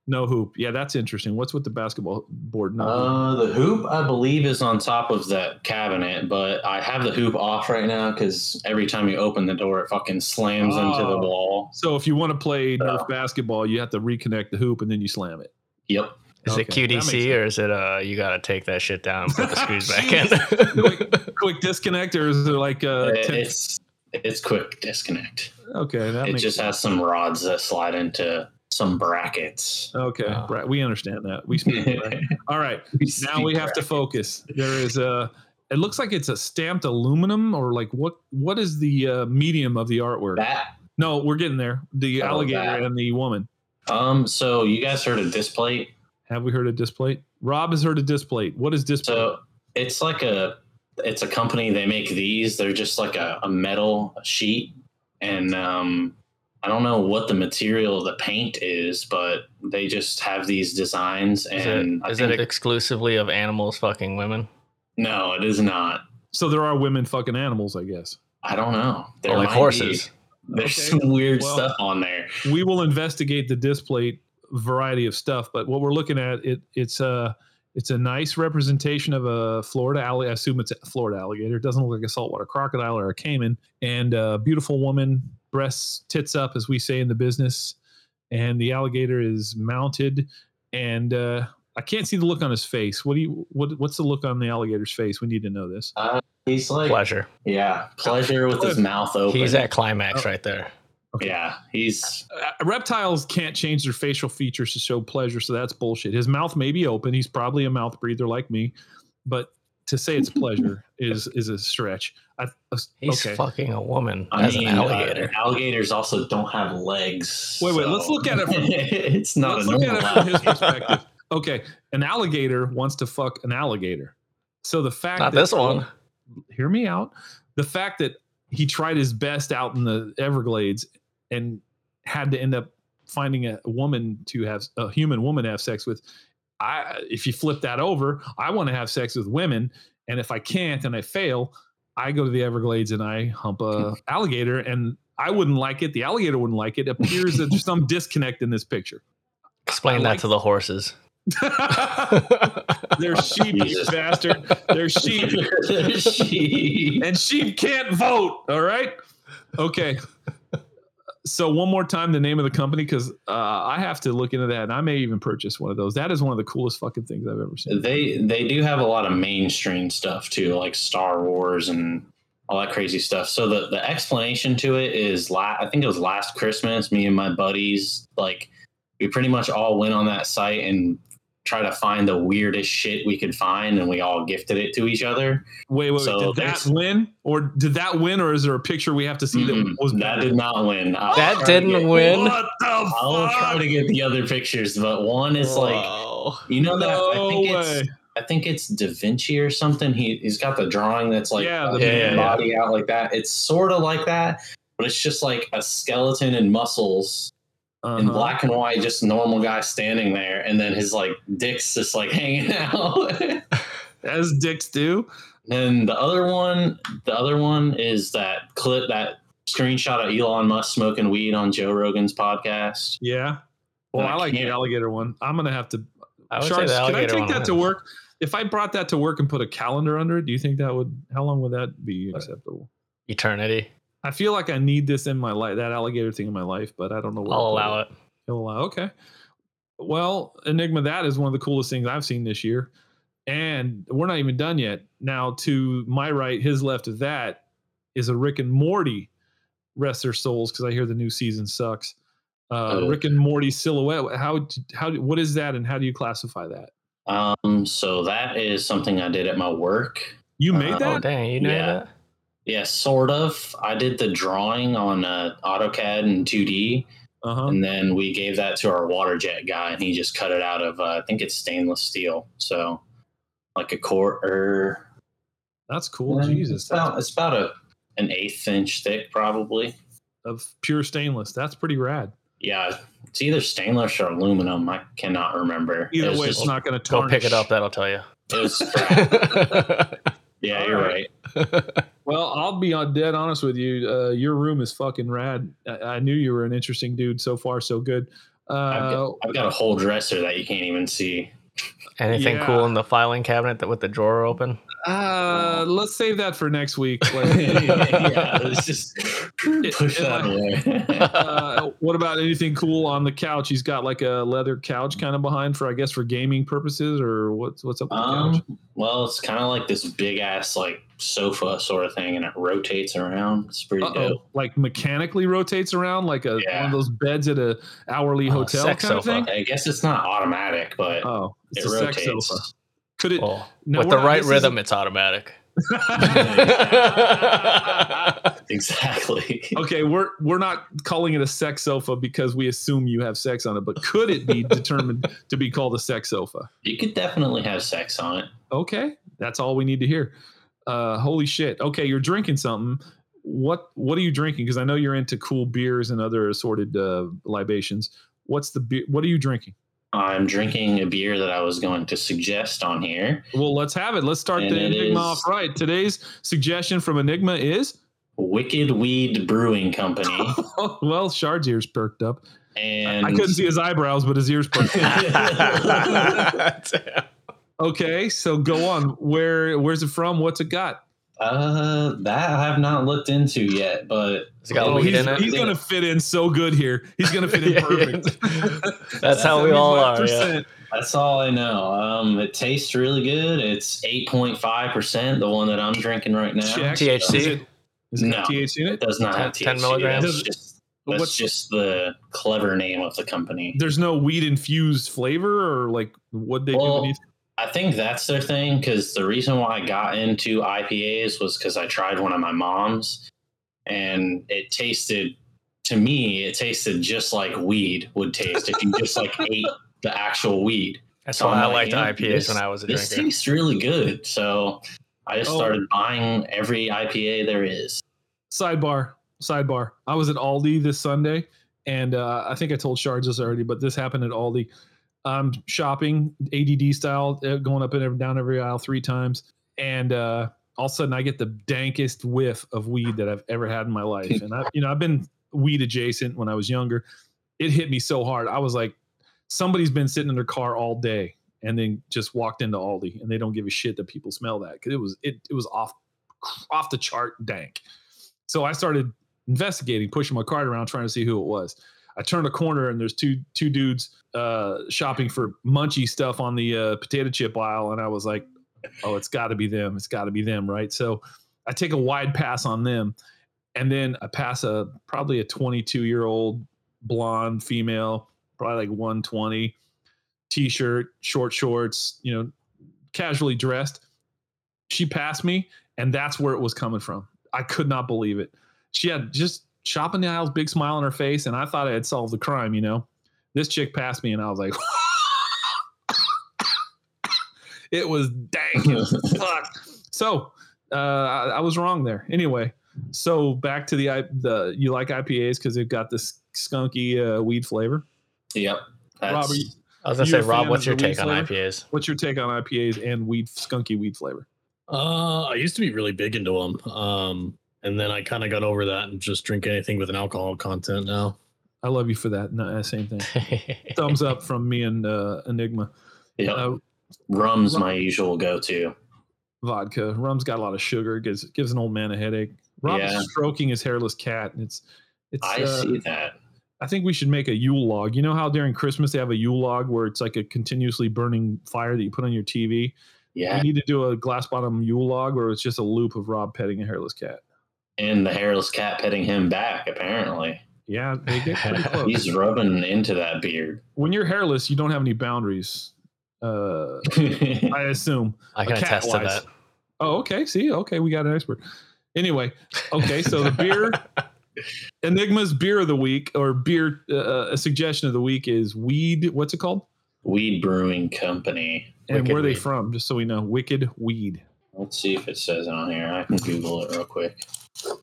No hoop. Yeah, that's interesting. What's with the basketball board? No. Uh, the hoop, I believe, is on top of that cabinet, but I have the hoop off right now because every time you open the door, it fucking slams into the Oh. wall. so if you want to play Nerf Oh. basketball, you have to reconnect the hoop and then you slam it. Yep. Is Okay, it QDC or is it uh you gotta take that shit down and put the screws back in? quick, quick disconnect, or is it like uh, It- it's it's quick disconnect. okay? That it makes just sense. has some rods that slide into some brackets. Okay. Brad, we understand that. We speak. right? All right, now we have to focus. There is a. It looks like it's a stamped aluminum, or like what? What is the uh, medium of the artwork? that. no, we're getting there. The Oh, alligator that. and the woman. Um. So you guys heard of displate? Have we heard of Displate? Rob has heard of Displate. What is Displate? So it's like a it's a company. They make these. They're just like a, a metal sheet, and um, I don't know what the material of the paint is, but they just have these designs. And is it, is it exclusively of animals fucking women? no, it is not. so there are women fucking animals, I guess. I don't know. There Or like might be- horses? There's Okay. some weird Well- stuff on there. we will investigate the Displate variety of stuff, but what we're looking at it it's a it's a nice representation of a Florida alligator. I assume it's a Florida alligator. It doesn't look like a saltwater crocodile or a caiman. And a beautiful woman, breasts tits up, as we say in the business. And the alligator is mounted, and uh, I can't see the look on his face. What do you what What's the look on the alligator's face? We need to know this. He's like, Pleasure. yeah, pleasure with his mouth open. He's at climax right there. Okay. Yeah, he's Uh, reptiles can't change their facial features to show pleasure, so that's bullshit. His mouth may be open. He's probably a mouth breather like me, but to say it's pleasure is is a stretch. I, He's okay. fucking a woman I as mean, an uh, alligators also don't have legs. Wait, wait, let's look at it from- it's not Let's a look normal at it from his perspective. Okay, an alligator wants to fuck an alligator. So the fact Not that this one. hear me out. The fact that he tried his best out in the Everglades and had to end up finding a woman to have a human woman to have sex with. I if you flip that over, I want to have sex with women, and if I can't and I fail, I go to the Everglades and I hump a alligator, and I wouldn't like it. The alligator wouldn't like it. It appears that there's some disconnect in this picture. Explain I that like- to the horses. They're sheep, you bastard. They're sheep. Sheep. and sheep can't vote. All right. Okay. So one more time, the name of the company because uh, I have to look into that, and I may even purchase one of those. That is one of the coolest fucking things I've ever seen. They they do have a lot of mainstream stuff too, like Star Wars and all that crazy stuff. So the the explanation to it is, la- I think it was last Christmas. Me and my buddies, like, we pretty much all went on that site and try to find the weirdest shit we could find, and we all gifted it to each other. Wait, wait, wait. So did that win, or did that win, or is there a picture we have to see that Mm-mm, was that did not win. I'll That didn't get- win. What the I'll try to get the other pictures, but one is like you know that I think way. it's I think it's Da Vinci or something. He he's got the drawing that's like Yeah, the Yeah, yeah, yeah. body out like that. It's sort of like that, but it's just like a skeleton and muscles in Uh-huh. black and white, just normal guy standing there, and then his like dick's just like hanging out. as dicks do. and the other one, the other one is that clip that screenshot of Elon Musk smoking weed on Joe Rogan's podcast. Yeah. Well, I I like the can't- alligator one. I'm gonna have to. I would Sharks, can I take one that to work? If I brought that to work and put a calendar under it, do you think that would? How long would that be acceptable? Eternity. I feel like I need this in my life, that alligator thing in my life, but I don't know. where I'll allow it. You'll allow. Okay. Well, Enigma, that is one of the coolest things I've seen this year, and we're not even done yet. Now, to my right, his left of that is a Rick and Morty. Rest their souls, because I hear the new season sucks. Uh, Oh. Rick and Morty silhouette. How how what is that, and how do you classify that? Um, so that is something I did at my work. You Uh, made Oh that? dang, you knew Yeah. that? Yeah, sort of. I did the drawing on uh, AutoCAD and 2D, Uh huh. and then we gave that to our water jet guy, and he just cut it out of uh, I think it's stainless steel, so like a quarter. That's cool. Jesus, it's about it's about a an eighth inch thick, probably. of pure stainless. That's pretty rad. Yeah, it's either stainless or aluminum. I cannot remember. Either it was way, just- it's not going to Go tarnish. pick it up, that'll tell you. It was scrap. Yeah, All you're right. right. Well, I'll be on dead honest with you. Uh, your room is fucking rad. I, I knew you were an interesting dude. So far, so good. I've, Uh, got, I've got a whole dresser that you can't even see. Anything Yeah. cool in the filing cabinet that with the drawer open? Uh, let's save that for next week. Like, yeah, it's just push it that away. uh, what about anything cool on the couch? He's got like a leather couch kind of behind for, I guess, for gaming purposes, or what's what's up with the couch? Um, well, it's kind of like this big ass like sofa sort of thing, and it rotates around. It's pretty Uh-oh. dope. Like mechanically rotates around like a one of those beds at a hourly Oh, hotel kind of thing. I guess it's not automatic, but Oh, it's it a sex rotates. sofa. Could it? Oh, No, with the right rhythm, it's automatic. exactly. okay, we're we're not calling it a sex sofa because we assume you have sex on it, but could it be determined to be called a sex sofa? You could definitely have sex on it. Okay, that's all we need to hear. Uh, holy shit! Okay, you're drinking something. What what are you drinking? Because I know you're into cool beers and other assorted uh, libations. What's the beer? What are you drinking? I'm drinking a beer that I was going to suggest on here. Well, let's have it. Let's start And the Enigma is- off right. Today's suggestion from Enigma is Wicked Weed Brewing Company. well, Shard's ears perked up. And I couldn't see his eyebrows, but his ears perked up. Okay, so go on. Where where's it from? What's it got? Uh, that I have not looked into yet, but It's got Oh, weed he's, in it. he's gonna fit in so good here. He's gonna fit in Yeah, yeah. perfect. That's how we all are. Yeah. that's all I know. Um, it tastes really good. It's eight point five percent, the one that I'm drinking right now. Check. THC? Is it, is it No. THC in It it? does not have THC. 10 milligrams? That's just, that's What's- just the clever name of the company. There's no weed infused flavor or like what they do Well, beneath. I think that's their thing because the reason why I got into IPAs was because I tried one of my mom's and it tasted to me it tasted just like weed would taste if you just like ate the actual weed. That's So why I'm like, liked IPAs this- when I was a This drinker. tastes really good. So I just Oh. started buying every IPA there is. sidebar sidebar i was at aldi this sunday and uh, i think i told shards this already but this happened at aldi i'm shopping add style uh, going up and down every aisle three times. And uh, all of a sudden i get the dankest whiff of weed that i've ever had in my life. And i you know i've been weed adjacent when i was younger. It hit me so hard. I was like somebody's been sitting in their car all day and then just walked into aldi and they don't give a shit that people smell that because it was it, it was off off the chart dank. So I started investigating, pushing my cart around, trying to see who it was. I turned a corner and there's two two dudes uh, shopping for munchy stuff on the uh, potato chip aisle, and I was like, "Oh, it's got to be them! It's got to be them!" Right? So I take a wide pass on them, and then I pass a probably a 22 year old blonde female, probably like 120, t-shirt, short shorts, you know, casually dressed. She passed me, and that's where it was coming from. I could not believe it. She had just shopping the aisles, big smile on her face, and I thought I had solved the crime. You know, this chick passed me, and I was like, it was dank as fuck. So uh, I, I was wrong there. Anyway, so back to the I- the you like IPAs because they've got this skunky uh, weed flavor. Yep. That's, Robert, I was gonna say, Rob, what's your take on flavor? IPAs? what's your take on IPAs and weed skunky weed flavor? Uh, I used to be really big into them. Um, and then I kind of got over that and just drink anything with an alcohol content now. I love you for that. No, uh, same thing. Thumbs up from me and uh, Enigma. Yeah, Uh, Rum's my usual go-to. vodka. Rum's got a lot of sugar. Gives gives an old man a headache. Rob Yeah. is stroking his hairless cat. and It's it's. I uh, see that. I think we should make a Yule log. You know how during Christmas they have a Yule log where it's like a continuously burning fire that you put on your TV. Yeah. We need to do a glass bottom Yule log where it's just a loop of Rob petting a hairless cat. And the hairless cat petting him back, apparently. Yeah, they get pretty close. He's rubbing into that beard. when you're hairless, you don't have any boundaries. Uh, I assume. I can A cat attest to that. Oh, okay. See, okay, we got an expert. Anyway, okay, so the beer, Enigma's beer of the week or beer, uh, a suggestion of the week is weed. What's it called? Weed Brewing Company. And Wicked where are they Weed. from? Just so we know. Wicked Weed. Let's see if it says it on here. I can Google it real quick.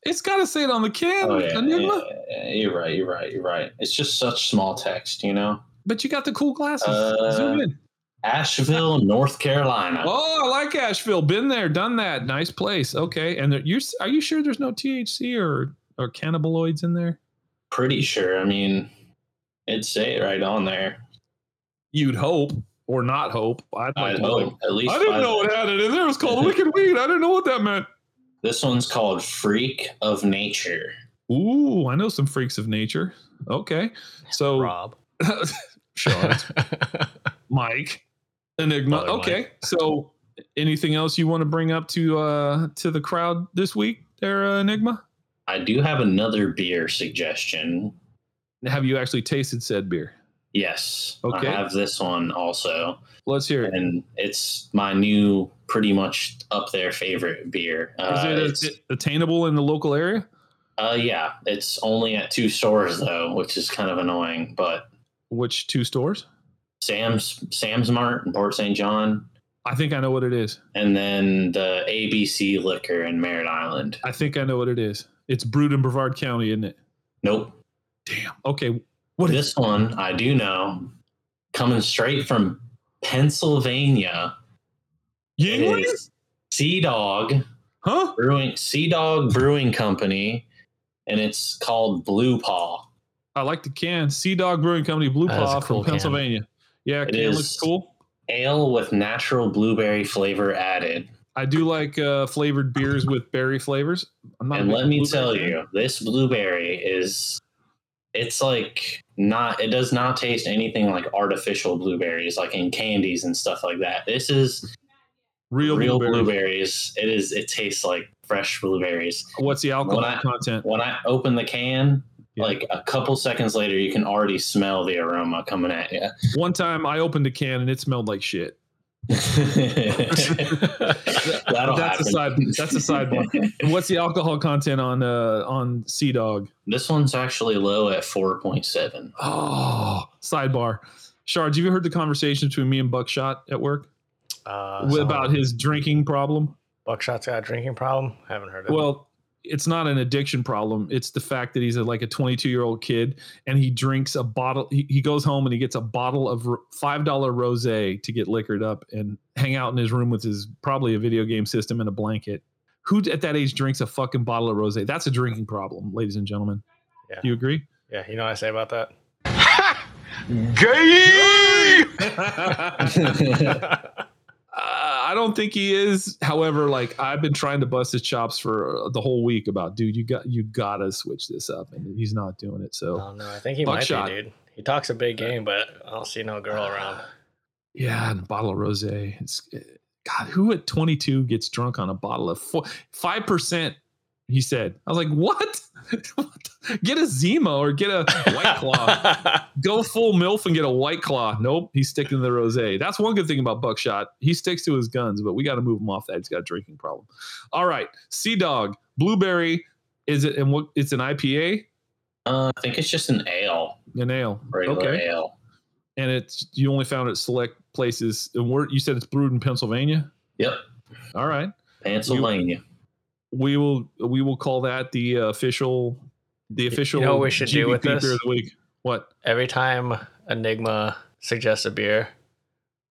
It's got to say it on the can, Oh yeah, yeah, you're right. You're right. You're right. It's just such small text, you know. But you got the cool glasses. Uh, Zoom in. Asheville, North Carolina. Oh, I like Asheville. Been there, done that. Nice place. Okay, and there, you're are you sure there's no THC or or cannabinoids in there? Pretty sure. I mean, it'd say it right on there. You'd hope or not hope. I'd like I'd know. hope. At least I didn't know it had it in there. It was called Wicked Weed. I didn't know what that meant. This one's called Freak of Nature. Ooh, I know some freaks of nature. Okay, so Rob. Sean, Mike, Enigma. Brother okay, so anything else you want to bring up to uh to the crowd this week, there, uh, Enigma? I do have another beer suggestion. Have you actually tasted said beer? Yes. Okay. I have this one also. Let's hear it. And it's my new, pretty much up their favorite beer. Is Uh, it it's- a- attainable in the local area? uh, yeah, it's only at two stores though, which is kind of annoying. But Which two stores? Sam's Sam's Mart in Port St. John, I think I know what it is. and then the ABC Liquor in Merritt Island. I think I know what it is. It's brewed in Brevard County, isn't it? Nope. Damn. Okay. What is This one I do know, coming straight from Pennsylvania. Yuengling? Sea Dog Huh? Brewing Sea Dog Brewing Company, and it's called Blue Paw. I like the can. Sea Dog Brewing Company, Blue That Paw cool from can. Pennsylvania. Yeah, It can looks cool. Ale with natural blueberry flavor added. I do like uh, flavored beers with berry flavors. I'm not. And let me tell fan. you, this blueberry is it's like not it does not taste anything like artificial blueberries like in candies and stuff like that. This is real, real, blueberries. blueberries. It is it tastes like fresh blueberries. What's the alcohol When I- content? When I open the can, Yeah. like a couple seconds later you can already smell the aroma coming at you. One time I opened a can and it smelled like shit. That'll that's a side. That's a sidebar. What's the alcohol content on uh on Sea Dog? This one's actually low at 4.7. Oh, sidebar. Shards, have you heard the conversation between me and Buckshot at work Uh, With- about his drinking problem? Buckshot's got a drinking problem. Haven't heard of it. Well, it's not an addiction problem. It's the fact that he's a, like a 22 year old kid and he drinks a bottle. He, he goes home and he gets a bottle of $5 rose to get liquored up and hang out in his room with his probably a video game system and a blanket. Who at that age drinks a fucking bottle of rose? That's a drinking problem, ladies and gentlemen. Yeah. Do you agree? Yeah, you know what I say about that? Uh, I don't think he is. However, like I've been trying to bust his chops for uh, the whole week about, dude, you got you gotta switch this up, and he's not doing it. So Oh no, I think he Buckshot. might be, dude. He talks a big uh, game, but I don't see no girl uh, around. yeah, and a bottle of rosé. It's eh, God, who at 22 gets drunk on a bottle of five percent? He said. I was like, what? Get a Zima or get a White Claw. Go full MILF and get a White Claw. Nope, he's sticking to the rosé. That's one good thing about Buckshot. He sticks to his guns, but we got to move him off that. He's got a drinking problem. All right, Sea Dog, Blueberry. Is it and what? It's an IPA, Uh, I think it's just an ale, an ale. regular Okay, ale. and it's you only found it at select places. And where you said it's brewed in Pennsylvania. Yep, All right. Pennsylvania. We will we will call that the uh, official the official you know what we should do with this? beer of the week what Every time Enigma suggests a beer,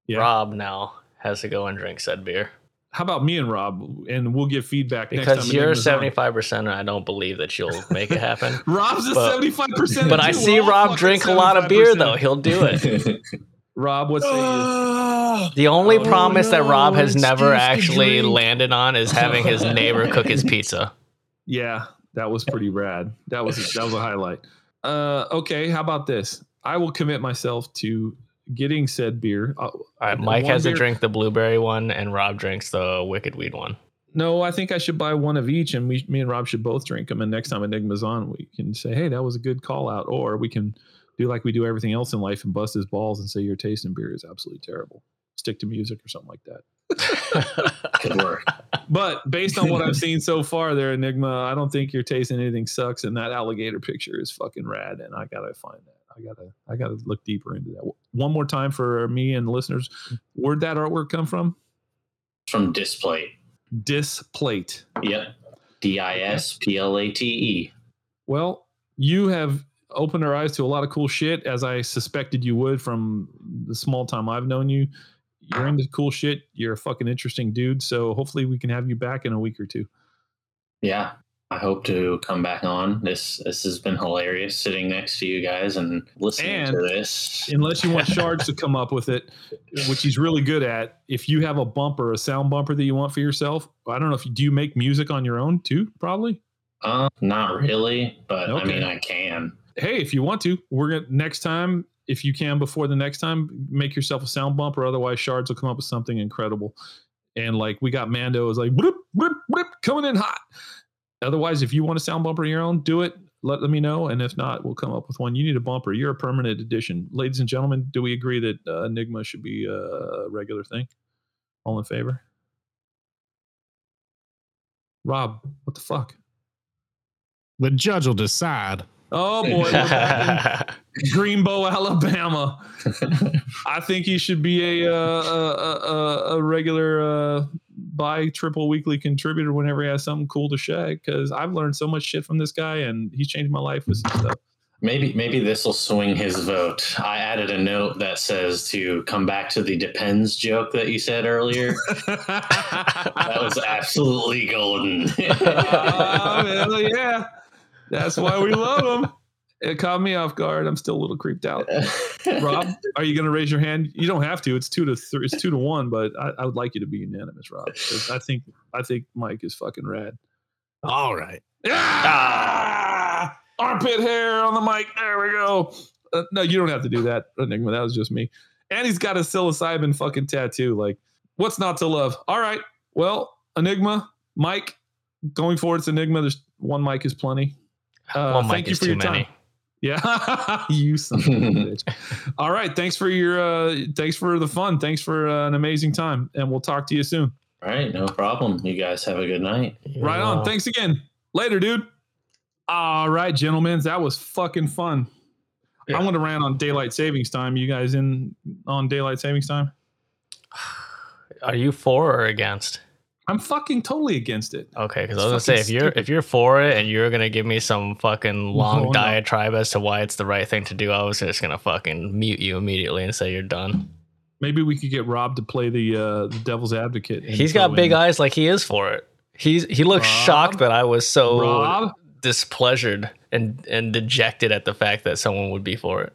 Yeah. Rob now has to go and drink said beer. how about me and rob and we'll give feedback next Because time you're seventy five percent, and I don't believe that you'll make it happen. rob's a 75% but I see We're all Rob drink a lot of beer though. He'll do it. rob what's say you The only Oh, promise that Rob has never actually landed on is having his neighbor cook his pizza. yeah that was pretty rad that was that was a highlight uh okay how about this i will commit myself to getting said beer uh, All right, Mike has beer- to drink the blueberry one, and Rob drinks the wicked weed one. No, I think I should buy one of each, and we, me and Rob should both drink them. And next time Enigma's on, we can say, "Hey, that was a good call out," or we can do like we do everything else in life and bust his balls and say your taste in beer is absolutely terrible. Stick to music or something like that. Could work. But based on what I've seen so far, there, Enigma, I don't think your taste in anything sucks, and that alligator picture is fucking rad. And I gotta find that. I gotta, I gotta look deeper into that. One more time for me and listeners, where'd that artwork come from? From Display. Displate. Yep. D I S P L A T E. Well, you have opened our eyes to a lot of cool shit, as I suspected you would from the small time I've known you. You're into cool shit. You're a fucking interesting dude. So hopefully we can have you back in a week or two. Yeah. I hope to come back on. This this has been hilarious sitting next to you guys and listening And- to this. Unless you want Shards to come up with it, which he's really good at. If you have a bumper, a sound bumper that you want for yourself, I don't know if you do you make music on your own too, probably. Uh, not really, but I mean I can. hey, if you want to, we're gonna next time, if you can before the next time, make yourself a sound bump, or Otherwise, shards will come up with something incredible. And like we got Mando is like whoop, whoop, whoop, coming in hot. Otherwise, if you want a sound bumper of your own, do it. Let, let me know. And if not, we'll come up with one. You need a bumper. You're a permanent addition. Ladies and gentlemen, do we agree that uh, Enigma should be a regular thing? All in favor? Rob, what the fuck? The judge will decide. Oh boy, we're back in Greenbow, Alabama. I think he should be a uh, a, a, a regular uh, bi triple weekly contributor whenever he has something cool to share. Because I've learned so much shit from this guy, and he's changed my life with some stuff. Maybe maybe this will swing his vote. I added a note that says to come back to the depends joke that you said earlier. that was absolutely golden. oh, yeah, that's why we love him. It caught me off guard. I'm still a little creeped out. Rob, are you going to raise your hand? You don't have to. It's two to three. It's two to one. But I, I would like you to be unanimous, Rob. I think I think Mike is fucking rad. All right. Ah! Armpit hair on the mic. There we go. Uh, no, you don't have to do that, Enigma. That was just me. And he's got a psilocybin fucking tattoo. Like, what's not to love? All right. Well, Enigma, Mike, going forward, it's Enigma. There's one mic is plenty. Uh, One thank mic you is for too your time. Yeah, you son of a bitch. All right, thanks for your uh thanks for the fun. Thanks for uh, an amazing time and we'll talk to you soon. All right, no problem. You guys have a good night. Right on. Yeah. Thanks again. Later, dude. All right, gentlemen, that was fucking fun. Yeah. I want to rant on daylight savings time. You guys in on daylight savings time? Are you for or against? I'm fucking totally against it. Okay, because I was gonna say if you're stupid. if you're for it and you're gonna give me some fucking long No, no. diatribe as to why it's the right thing to do, I was just gonna fucking mute you immediately and say you're done. Maybe we could get Rob to play the uh, the devil's advocate. He's got big in- eyes like he is for it. He's he looks Rob? shocked that I was so Rob, displeasured and and dejected at the fact that someone would be for it.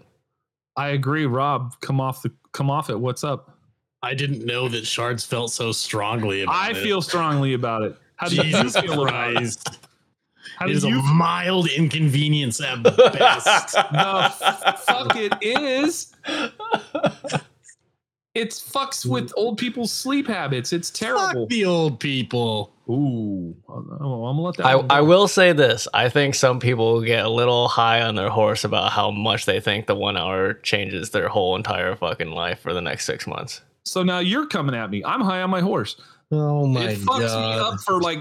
I agree. Rob, come off the come off it. What's up? I didn't know that Shards felt so strongly about I it. I feel strongly about it. How do you Jesus feel about it? Christ. How It do a you? mild inconvenience at best. No, fuck it is. It fucks with old people's sleep habits. It's terrible. Fuck the old people. Ooh, oh, I'm gonna let that. I. I will say this. I think some people get a little high on their horse about how much they think the one hour changes their whole entire fucking life for the next six months. So now you're coming at me. I'm high on my horse. Oh my god. it fucks me up for like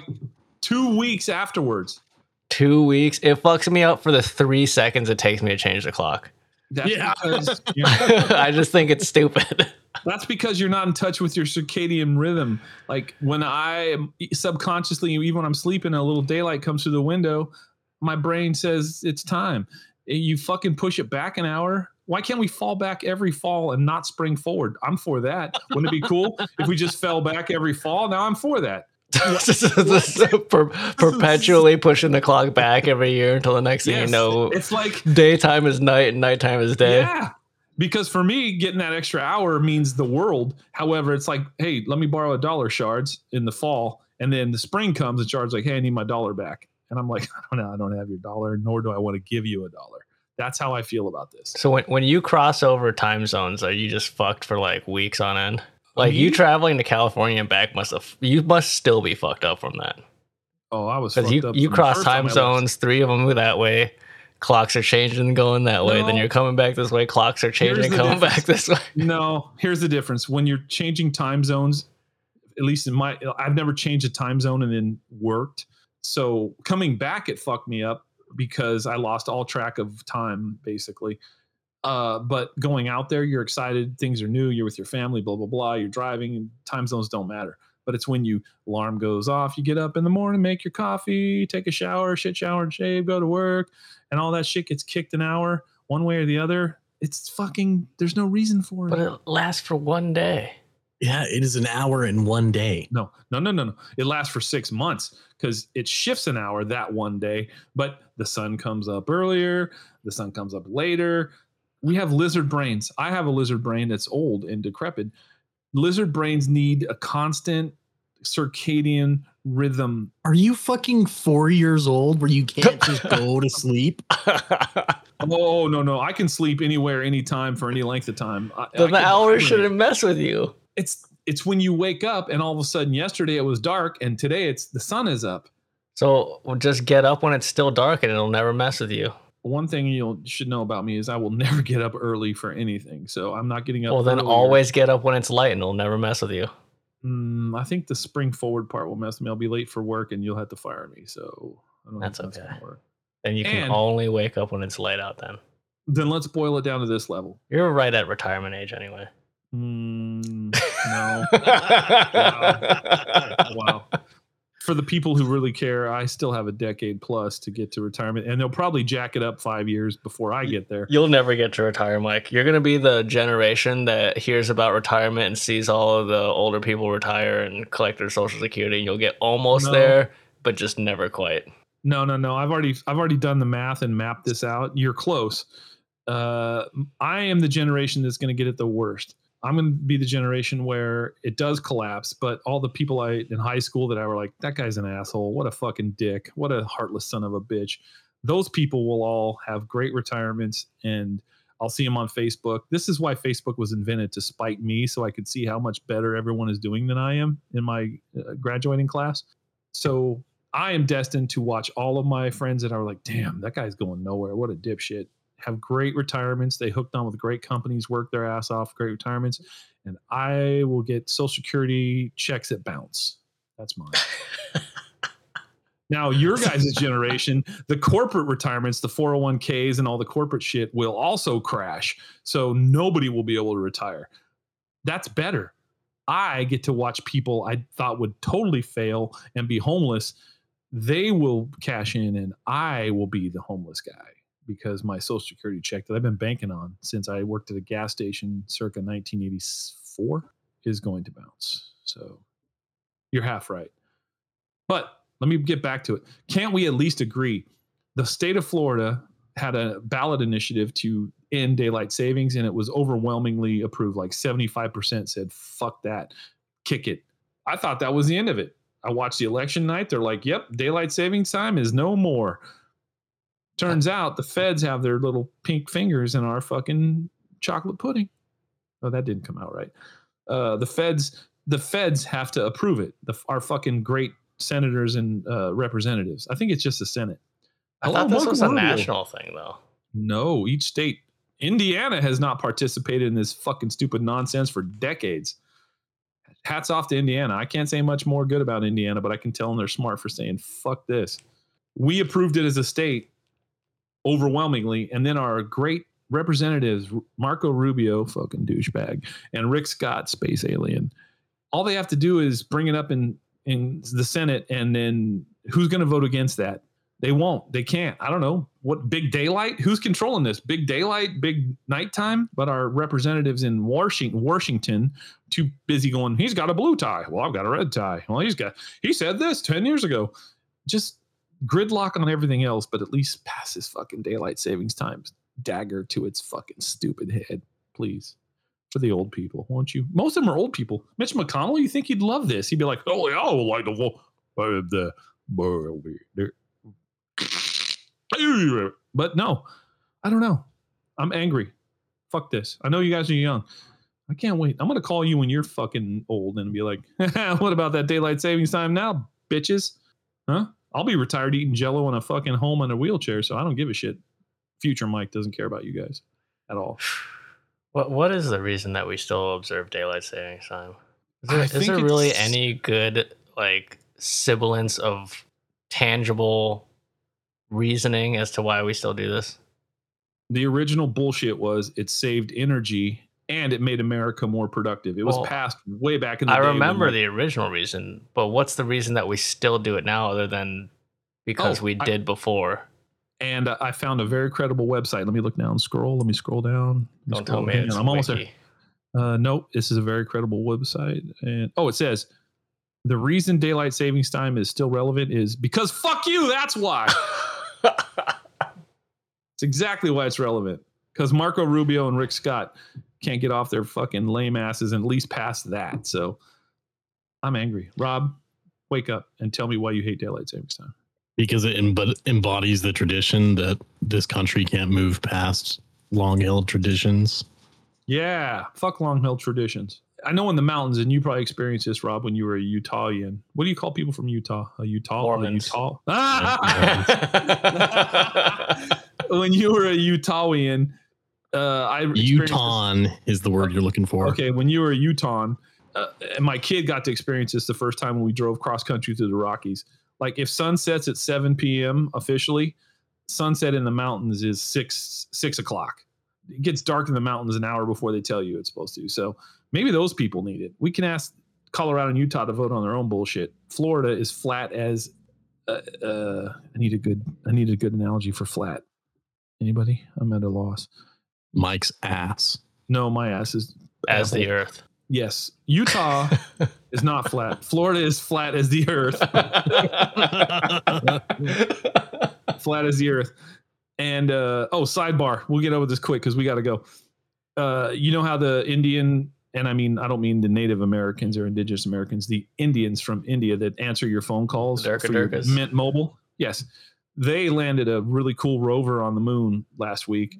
two weeks afterwards. Two weeks. It fucks me up for the three seconds it takes me to change the clock. That's Yeah. because you're, I just think it's stupid. that's because you're not in touch with your circadian rhythm. Like when I subconsciously, even when I'm sleeping, a little daylight comes through the window, my brain says it's time. You fucking push it back an hour. Why can't we fall back every fall and not spring forward? I'm for that. Wouldn't it be cool if we just fell back every fall? Now I'm for that. Per- perpetually pushing the clock back every year until the next thing Yes. you know, It's like daytime is night and nighttime is day. Yeah. Because for me, getting that extra hour means the world. However, it's like, hey, let me borrow a dollar shards in the fall. And then the spring comes and shards like, hey, I need my dollar back. And I'm like, I don't know, I don't have your dollar, nor do I want to give you a dollar. That's how I feel about this. So when, when you cross over time zones, are you just fucked for like weeks on end? Like you traveling to California and back must have you must still be fucked up from that Oh, I was because fucked you up you cross time zones, three of them that way. Clocks are changing and going that way. Then you're coming back this way. Clocks are changing Here's and the coming back this way. No, here's the difference. When you're changing time zones, at least in my, I've never changed a time zone and then worked. So coming back, it fucked me up because I lost all track of time basically. Uh, but going out there, you're excited, things are new, you're with your family, blah blah blah. You're driving, and time zones don't matter. But it's when you alarm goes off, you get up in the morning, make your coffee, take a shower, shit shower and shave, go to work, and all that shit gets kicked an hour one way or the other. It's fucking. There's no reason for it. But it lasts for one day. Yeah, it is an hour in one day. No, no, no, no, no. It lasts for six months because it shifts an hour that one day, but the sun comes up earlier, the sun comes up later. We have lizard brains. I have a lizard brain that's old and decrepit. Lizard brains need a constant circadian rhythm. Are you fucking four years old where you can't just go to sleep? Oh no, no, I can sleep anywhere, anytime for any length of time. I, I the can hours shouldn't mess with you. It's it's when you wake up and all of a sudden yesterday it was dark and today it's the sun is up. So we'll just get up when it's still dark and it'll never mess with you. one thing you should know about me is I will never get up early for anything. So I'm not getting up. Well, then earlier. always get up when it's light and it'll never mess with you. Mm, I think the spring forward part will mess me. I'll be late for work and you'll have to fire me. So I don't That's okay. And you can And- only wake up when it's light out then. Then let's boil it down to this level. You're right at retirement age anyway. Mm, no. wow. For the people who really care, I still have a decade plus to get to retirement, and they'll probably jack it up five years before I get there. You'll never get to retire, Mike. You're gonna be the generation that hears about retirement and sees all of the older people retire and collect their social security, and you'll get almost No. there, but just never quite. No, no, no. I've already I've already done the math and mapped this out. You're close. Uh, I am the generation that's going to get it the worst. I'm going to be the generation where it does collapse, but all the people I in high school that I were like, that guy's an asshole. What a fucking dick. What a heartless son of a bitch. Those people will all have great retirements and I'll see them on Facebook. This is why Facebook was invented to spite me so I could see how much better everyone is doing than I am in my uh, graduating class. So I am destined to watch all of my friends that are like, damn, that guy's going nowhere. What a dipshit. Have great retirements. They hooked on with great companies, work their ass off, great retirements, and I will get Social Security checks that bounce. That's mine. Now, your guys' generation, the corporate retirements, the 401ks, and all the corporate shit will also crash. So nobody will be able to retire. That's better. I get to watch people I thought would totally fail and be homeless. They will cash in, and I will be the homeless guy because my social security check that I've been banking on since I worked at a gas station circa 1984 is going to bounce. So you're half right. But let me get back to it. Can't we at least agree? The state of Florida had a ballot initiative to end daylight savings, and it was overwhelmingly approved. Like 75% said, fuck that, kick it. I thought that was the end of it. I watched the election night. They're like, yep, daylight savings time is no more. Turns out the feds have their little pink fingers in our fucking chocolate pudding. Oh, that didn't come out right. Uh, the feds, the feds have to approve it. The, our fucking great senators and uh, representatives. I think it's just the Senate. I Hello, thought this Marco was a Rubio. national thing, though. No, each state. Indiana has not participated in this fucking stupid nonsense for decades. Hats off to Indiana. I can't say much more good about Indiana, but I can tell them they're smart for saying fuck this. We approved it as a state overwhelmingly, and then our great representatives, Marco Rubio, fucking douchebag, and Rick Scott, space alien. All they have to do is bring it up in in the Senate, and then who's going to vote against that? They won't. They can't. I don't know what big daylight. Who's controlling this? Big daylight, big nighttime. But our representatives in Washington, Washington, too busy going. He's got a blue tie. Well, I've got a red tie. Well, he's got. He said this ten years ago. Just gridlock on everything else, but at least pass his fucking daylight savings times dagger to its fucking stupid head, please. For the old people, won't you? Most of them are old people. Mitch McConnell, you think he'd love this? He'd be like, "Oh yeah, I would like the the but no, I don't know. I'm angry. Fuck this. I know you guys are young. I can't wait. I'm gonna call you when you're fucking old and be like, "What about that daylight savings time now, bitches?" Huh? I'll be retired eating Jello in a fucking home in a wheelchair, so I don't give a shit. Future Mike doesn't care about you guys at all. What What is the reason that we still observe daylight savings time? Is there, is there really any good like sibilance of tangible reasoning as to why we still do this? The original bullshit was it saved energy and it made America more productive. It was Well, passed way back in the I remember the original reason, but what's the reason that we still do it now, other than because Oh, we I- did before? and I found a very credible website. Let me look down, scroll. Let me scroll down. Me Don't tell me it's I'm almost there. Uh, nope, this is a very credible website. And oh, it says the reason daylight savings time is still relevant is because fuck you. That's why. it's exactly why it's relevant. Because Marco Rubio and Rick Scott can't get off their fucking lame asses and at least pass that. So I'm angry. Rob, wake up and tell me why you hate daylight savings time. because it emb- embodies the tradition that this country can't move past long held traditions. Yeah, fuck long held traditions. I know in the mountains, and you probably experienced this, Rob, when you were a Utahian. What do you call people from Utah? A Utah? Mormons. A Utah? when you were a Utahian, uh, I Utah is the word you're looking for. Okay, when you were a Utah, uh, and my kid got to experience this the first time when we drove cross country through the Rockies. Like if sun sets at 7 p.m. officially, sunset in the mountains is six six o'clock. It gets dark in the mountains an hour before they tell you it's supposed to. So maybe those people need it. We can ask Colorado and Utah to vote on their own bullshit. Florida is flat as. Uh, uh, I need a good. I need a good analogy for flat. Anybody? I'm at a loss. Mike's ass. No, my ass is as the earth. Yes, Utah is not flat. Florida is flat as the earth. flat as the earth. And uh, oh, sidebar. We'll get over this quick because we got to go. Uh, you know how the Indian, and I mean, I don't mean the Native Americans or Indigenous Americans, the Indians from India that answer your phone calls Durka for your Durkas. Mint Mobile. Yes, they landed a really cool rover on the moon last week,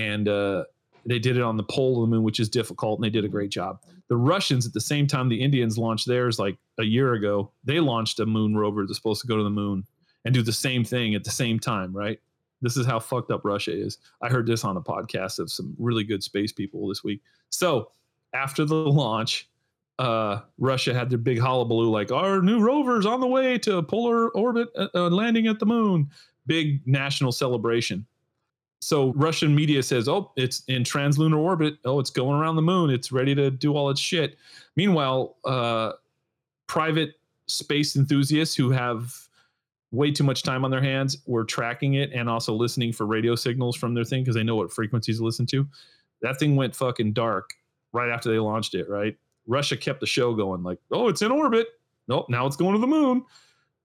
and uh, they did it on the pole of the moon, which is difficult, and they did a great job. The Russians, at the same time the Indians launched theirs like a year ago, they launched a moon rover that's supposed to go to the moon and do the same thing at the same time, right? This is how fucked up Russia is. I heard this on a podcast of some really good space people this week. So after the launch, uh, Russia had their big hullabaloo like our new rover's on the way to polar orbit, uh, uh, landing at the moon. Big national celebration. So Russian media says, "Oh, it's in translunar orbit. Oh, it's going around the moon. It's ready to do all its shit." Meanwhile, uh, private space enthusiasts who have way too much time on their hands were tracking it and also listening for radio signals from their thing because they know what frequencies to listen to. That thing went fucking dark right after they launched it. Right, Russia kept the show going. Like, oh, it's in orbit. Nope, now it's going to the moon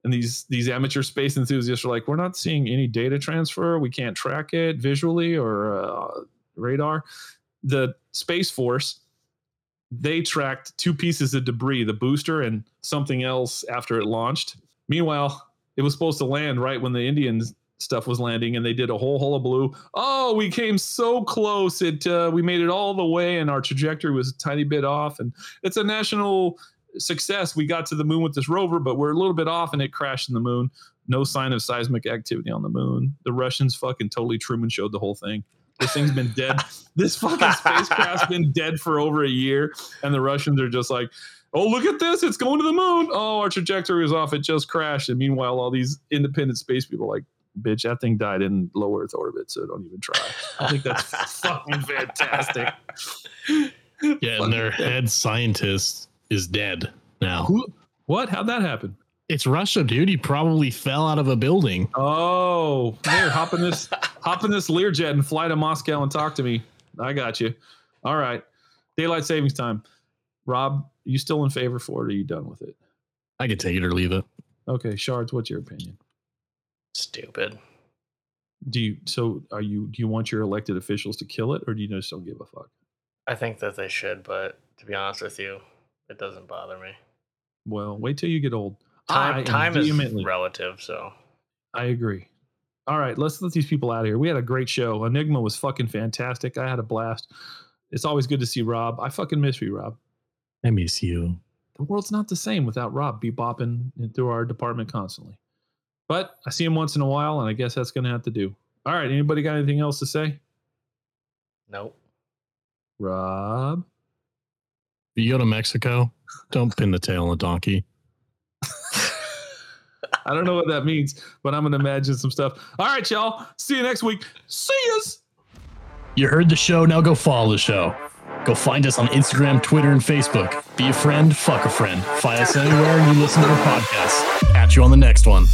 and these these amateur space enthusiasts are like we're not seeing any data transfer. We can't track it visually or uh, radar. The space force they tracked two pieces of debris the booster and something else after it launched. Meanwhile it was supposed to land right when the indian stuff was landing and they did a whole hullabaloo. Oh we came so close. It uh, we made it all the way and our trajectory was a tiny bit off and it's a national success. We got to the moon with this rover, but we're a little bit off and it crashed in the moon. No sign of seismic activity on the moon. The Russians fucking totally Truman showed the whole thing. This thing's been dead. This fucking spacecraft's been dead for over a year, and the Russians are just like, "Oh, look at this! It's going to the moon. Oh, our trajectory was off. It just crashed." And meanwhile, all these independent space people are like, "Bitch, that thing died in low Earth orbit, so don't even try." I think that's fucking fantastic. Yeah, and their head scientist is dead now. Who? What? How'd that happen? It's Russia, dude. He probably fell out of a building. Oh, here, hop in this, hop in this Learjet and fly to Moscow and talk to me. I got you. All right, daylight savings time. Rob, you still in favor for it? Or are you done with it? I could take it or leave it. Okay, Shards, what's your opinion? Stupid. Do you so are you do you want your elected officials to kill it or do you just don't give a fuck? I think that they should, but to be honest with you, it doesn't bother me. Well, wait till you get old. Time I am time is relative, so I agree. All right, let's let these people out of here. We had a great show. Enigma was fucking fantastic. I had a blast. It's always good to see Rob. I fucking miss you, Rob. I miss you. The world's not the same without Rob bebopping through our department constantly. But I see him once in a while, and I guess that's going to have to do. All right, anybody got anything else to say? nope. Rob? If you go to Mexico, don't pin the tail on a donkey. I don't know what that means, but I'm going to imagine some stuff. All right, y'all. See you next week. See yous. You heard the show, now go follow the show. Go find us on Instagram, Twitter, and Facebook. Be a friend, fuck a friend. Find us anywhere you listen to our podcast. Catch you on the next one.